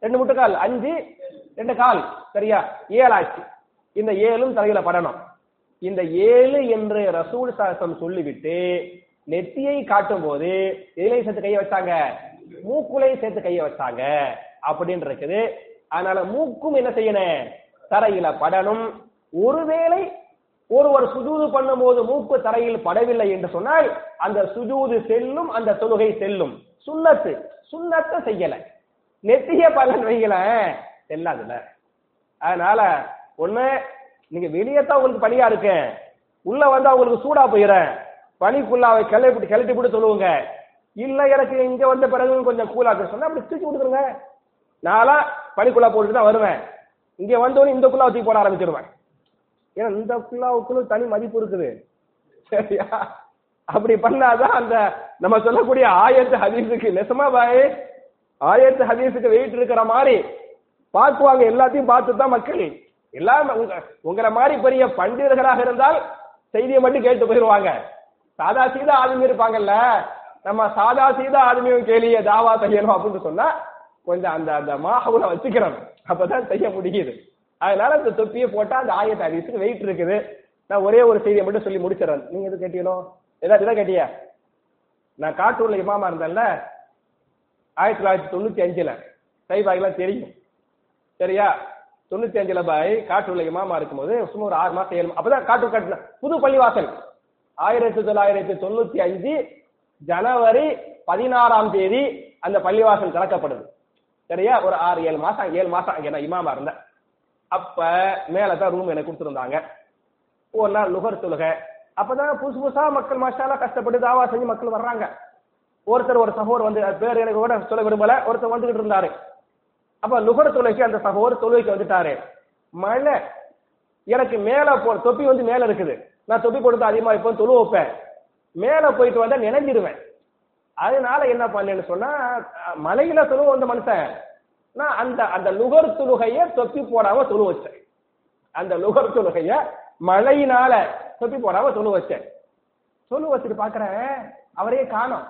ரெண்டு முட்டுக்கால். அஞ்சு ரெண்டு கால். சரியா? ஏழு ஆச்சு இந்த ஏழும் தலையில படணும். இந்த ஏழு என்று ரசூல் சாசம் சொல்லிவிட்டு நெத்தியை காட்டும் போது எதிலையும் சேர்த்து கையை வச்சாங்க. மூக்குலையும் சேர்த்து கைய வச்சாங்க அப்படின்னு இருக்குது. அதனால மூக்கும் என்ன செய்யணும்? தரையில படணும். ஒருவேளை ஒருவர் சுஜூது பண்ணும்போது மூக்கு தரையில் படவில்லை என்று சொன்னால் அந்த சுஜூது செல்லும் அந்த தொழுகை செல்லும். சுண்ணத்து. சுண்ணத்தை செய்யல. நெத்திய பலன் வைக்கல. செல்லாதுல அதனால ஒண்ணு நீங்க வெளியே தான் உங்களுக்கு பனியா இருக்கேன். உள்ள வந்தா உங்களுக்கு சூடா போயிடுறேன். பனிக்குள்ளாவை கிளப்பி கிளட்டி போட்டு சொல்லுவோங்க இல்ல எனக்கு இங்க வந்த பிறகு கொஞ்சம் கூலா சொன்னால் சொன்னா அப்படி தூக்கி கொடுத்துருங்க நாளா பனிக்குள்ளா போட்டுட்டு தான் வருவேன். இங்க வந்தோடனே இந்த குள்ளா தூக்கி போட ஆரம்பிச்சிருவேன். ஏன்னா இந்த குள்ளாவுக்குள்ள தனி மதிப்பு இருக்குது. சரியா? அப்படி பண்ணாதான் அந்த நம்ம சொல்லக்கூடிய ஆயத்து ஹதீஸுக்கு நெசமா பாய் ஆயத்து ஹதீஸுக்கு வெயிட் இருக்கிற மாதிரி பார்க்குவாங்க. எல்லாத்தையும் பார்த்து தான் மக்கள். எல்லாம் உங்க உங்களை மாதிரி பெரிய பண்டிதர்களாக இருந்தால் செய்தியை மட்டும் கேட்டு போயிடுவாங்க சாதா சீதா ஆளுங்க இருப்பாங்கல்ல. நம்ம சாதா சீதா ஆதமியும் கேளிய தாவா செய்யணும் அப்படின்னு சொன்னா கொஞ்சம் அந்த அந்த மாஹவுல வச்சுக்கிறோம் அப்பதான் செய்ய முடியுது. அதனால அந்த தொப்பியை போட்டா அந்த ஆயத்த ஹதீஸுக்கு வெயிட் இருக்குது. நான் ஒரே ஒரு செய்தியை மட்டும் சொல்லி முடிச்சிடறேன். நீங்க எது கேட்டீங்களோ? ஏதாவது இதான் கேட்டியா? நான் காட்டூர்ல இமாமா இருந்தேன்ல ஆயிரத்தி தொள்ளாயிரத்தி தொண்ணூத்தி அஞ்சுல. சைபாய்லாம் தெரியும். சரியா? தொண்ணூத்தி அஞ்சுல பாய் காட்டூர்ல இமாமா இருக்கும்போது சும்மா ஒரு ஆறு மாசம் ஏழு அப்பதான் காட்டூர் கட்டின. புது பள்ளிவாசல். ஆயிரத்தி தொள்ளாயிரத்தி தொண்ணூத்தி அஞ்சு ஜனவரி பதினாறாம் தேதி அந்த பள்ளிவாசல் திறக்கப்படுது. சரியா? ஒரு ஆறு ஏழு மாசம் ஏழு மாசம் அங்கே நான் இமாமா இருந்தேன் அப்ப மேலதான் ரூம் எனக்கு கொடுத்துருந்தாங்க. ஒரு நாள் நுகர் தொழுகை. அப்பதான் புதுசு புதுசா மக்கள் மாஷாலா கஷ்டப்பட்டு தாவா செஞ்சு மக்கள் வர்றாங்க. ஒருத்தர் ஒரு சகோர் வந்து அது பேர் எனக்கு கூட சொல்ல விரும்பல. ஒருத்தர் வந்துகிட்டு இருந்தாரு. அப்ப நுகர் தொழுகைக்கு அந்த சகோதரர் தொழுகைக்கு வந்துட்டாரு. மழை. எனக்கு மேல போ தொப்பி வந்து மேல இருக்குது. நான் தொப்பி போட்டு அதிகமா இப்போ தொழு வைப்பேன். மேல போயிட்டு வந்தா நினைஞ்சிருவேன். அதனால என்ன பண்ணேன்னு சொன்னா மலையில தொழுவ வந்த மனுஷன் நான் அந்த அந்த நுகர் தொழுகைய தொப்பி போடாம தொழு வச்சேன். அந்த நுகர் தொழுகைய மழையினால தொப்பி போடாம தொழு வச்சேன். தொழு வச்சுட்டு பாக்குறேன் அவரே காணும்.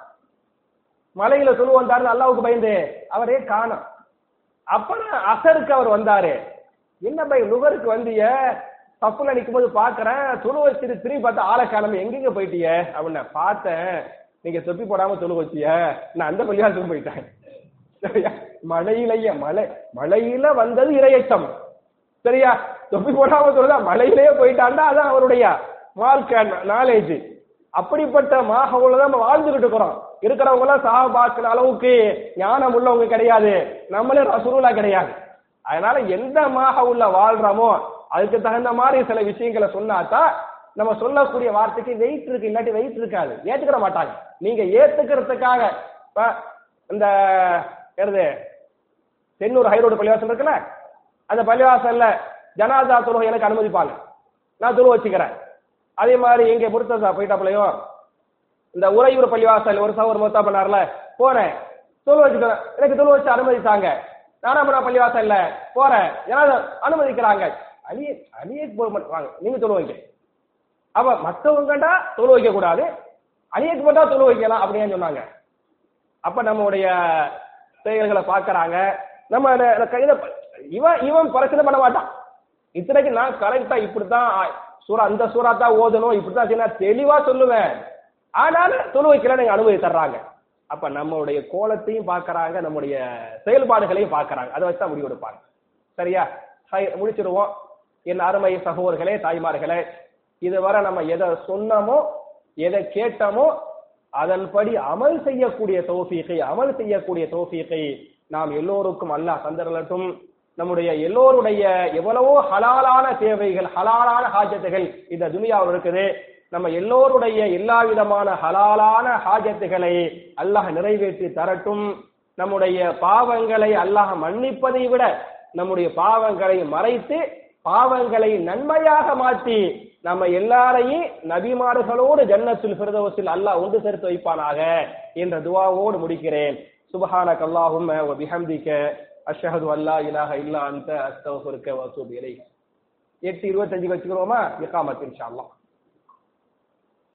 மலையில தொழு வந்தாரு அல்லாவுக்கு பயந்து அவரே காணும். அப்ப அசருக்கு அவர் வந்தாரு. என்ன பை நுகருக்கு வந்திய தப்புல நிற்கும் போது பாக்குறேன். தொழு வச்சுட்டு திரும்பி பார்த்தா ஆளை காணாம எங்கெங்க போயிட்டிய? அப்படின்னா பார்த்தேன். நீங்க தொப்பி போடாம தொழு வச்சிய. நான் அந்த பள்ளியாசம் போயிட்டேன். சரியா? மழையிலேயே மழை மழையில வந்தது இரையச்சம் சரியா? தொப்பி போடாம சொல்லுதா மழையிலேயே போயிட்டாண்டா அதான் அவருடைய வாழ்க்கை நாலேஜ் அப்படிப்பட்ட மாகவுல தான் நம்ம வாழ்ந்துகிட்டு இருக்கிறோம். இருக்கிறவங்க எல்லாம் சஹாபாக்கள் அளவுக்கு ஞானம் உள்ளவங்க கிடையாது. நம்மளே ரசூலா கிடையாது. அதனால எந்த மாக உள்ள வாழ்றோமோ அதுக்கு தகுந்த மாதிரி சில விஷயங்களை சொன்னாதான் நம்ம சொல்லக்கூடிய வார்த்தைக்கு வெயிட் இருக்கு இல்லாட்டி வெயிட் இருக்காது. ஏத்துக்கிற மாட்டாங்க. நீங்க ஏத்துக்கிறதுக்காக இப்ப இந்த என்னது தென்னூர் ஹைரோடு பள்ளிவாசல் இருக்குல்ல அந்த பள்ளிவாசல்ல ஜனாதா தொழுகை எனக்கு அனுமதிப்பாங்க. நான் தொழு வச்சுக்கிறேன். அதே மாதிரி எங்க முருத்தசா போயிட்டாப்புலையும் இந்த உறையூர் பள்ளிவாசல் ஒரு சவர் மொத்தா பண்ணார்ல போறேன். தொழு வச்சுக்கிறேன். எனக்கு தொழு வச்சு அனுமதித்தாங்க. பள்ளிவாசல் பள்ளிவாசல்ல போறேன். ஜனாதா அனுமதிக்கிறாங்க. அழிய அழிய போக மாட்டாங்க நீங்க தொழு வைக்க அப்ப மற்றவங்கண்டா தொழு வைக்க கூடாது அழியக்கு தான் தொழு வைக்கலாம் அப்படின்னு சொன்னாங்க? அப்ப நம்மளுடைய செயல்களை பாக்குறாங்க நம்ம கையில இவன் இவன் பிரச்சனை பண்ண மாட்டான். இத்தனைக்கு நான் கரெக்டா இப்படித்தான் சூறா அந்த சூறா தான் ஓதணும் இப்படித்தான் நான் தெளிவா சொல்லுவேன். ஆனாலும் தொழு வைக்கல நீங்க அனுமதி தர்றாங்க. அப்ப நம்மளுடைய கோலத்தையும் பாக்குறாங்க நம்முடைய செயல்பாடுகளையும் பார்க்கறாங்க. அதை வச்சு தான் முடிவெடுப்பாங்க. சரியா? முடிச்சிருவோம் என் அருமை சகோதர்களே தாய்மார்களே இதுவரை நம்ம எதை சொன்னோமோ எதை கேட்டோமோ அதன்படி அமல் செய்யக்கூடிய தௌஃபீகை அமல் செய்யக்கூடிய தௌஃபீகை நாம் எல்லோருக்கும் அல்லாஹ் தந்திரலட்டும். நம்முடைய எல்லோருடைய எவ்வளவோ ஹலாலான தேவைகள் ஹலாலான ஹாஜத்துகள் இந்த துனியாவில் இருக்குது. நம்ம எல்லோருடைய எல்லா விதமான ஹலாலான ஹாஜத்துகளை அல்லாஹ் நிறைவேற்றி தரட்டும். நம்முடைய பாவங்களை அல்லாஹ் மன்னிப்பதை விட நம்முடைய பாவங்களை மறைத்து பாவங்களை நன்மையாக மாற்றி நம்ம எல்லாரையும் நபிமார்களோடு ஜன்னத்தில் ஃபிர்தௌஸில் அல்லாஹ் ஒன்று சேர்த்து வைப்பானாக என்ற துவாவோடு முடிக்கிறேன். சுபஹான கல்லாஹும் வ அஷஹது அல்லா இலாக இல்லா அந்த அஸ்தக்ஃபிருக்க வ எட்டு இருபத்தஞ்சு வச்சுக்கிறோமா? இக்காமத்தின் இன்ஷா அல்லாஹ்.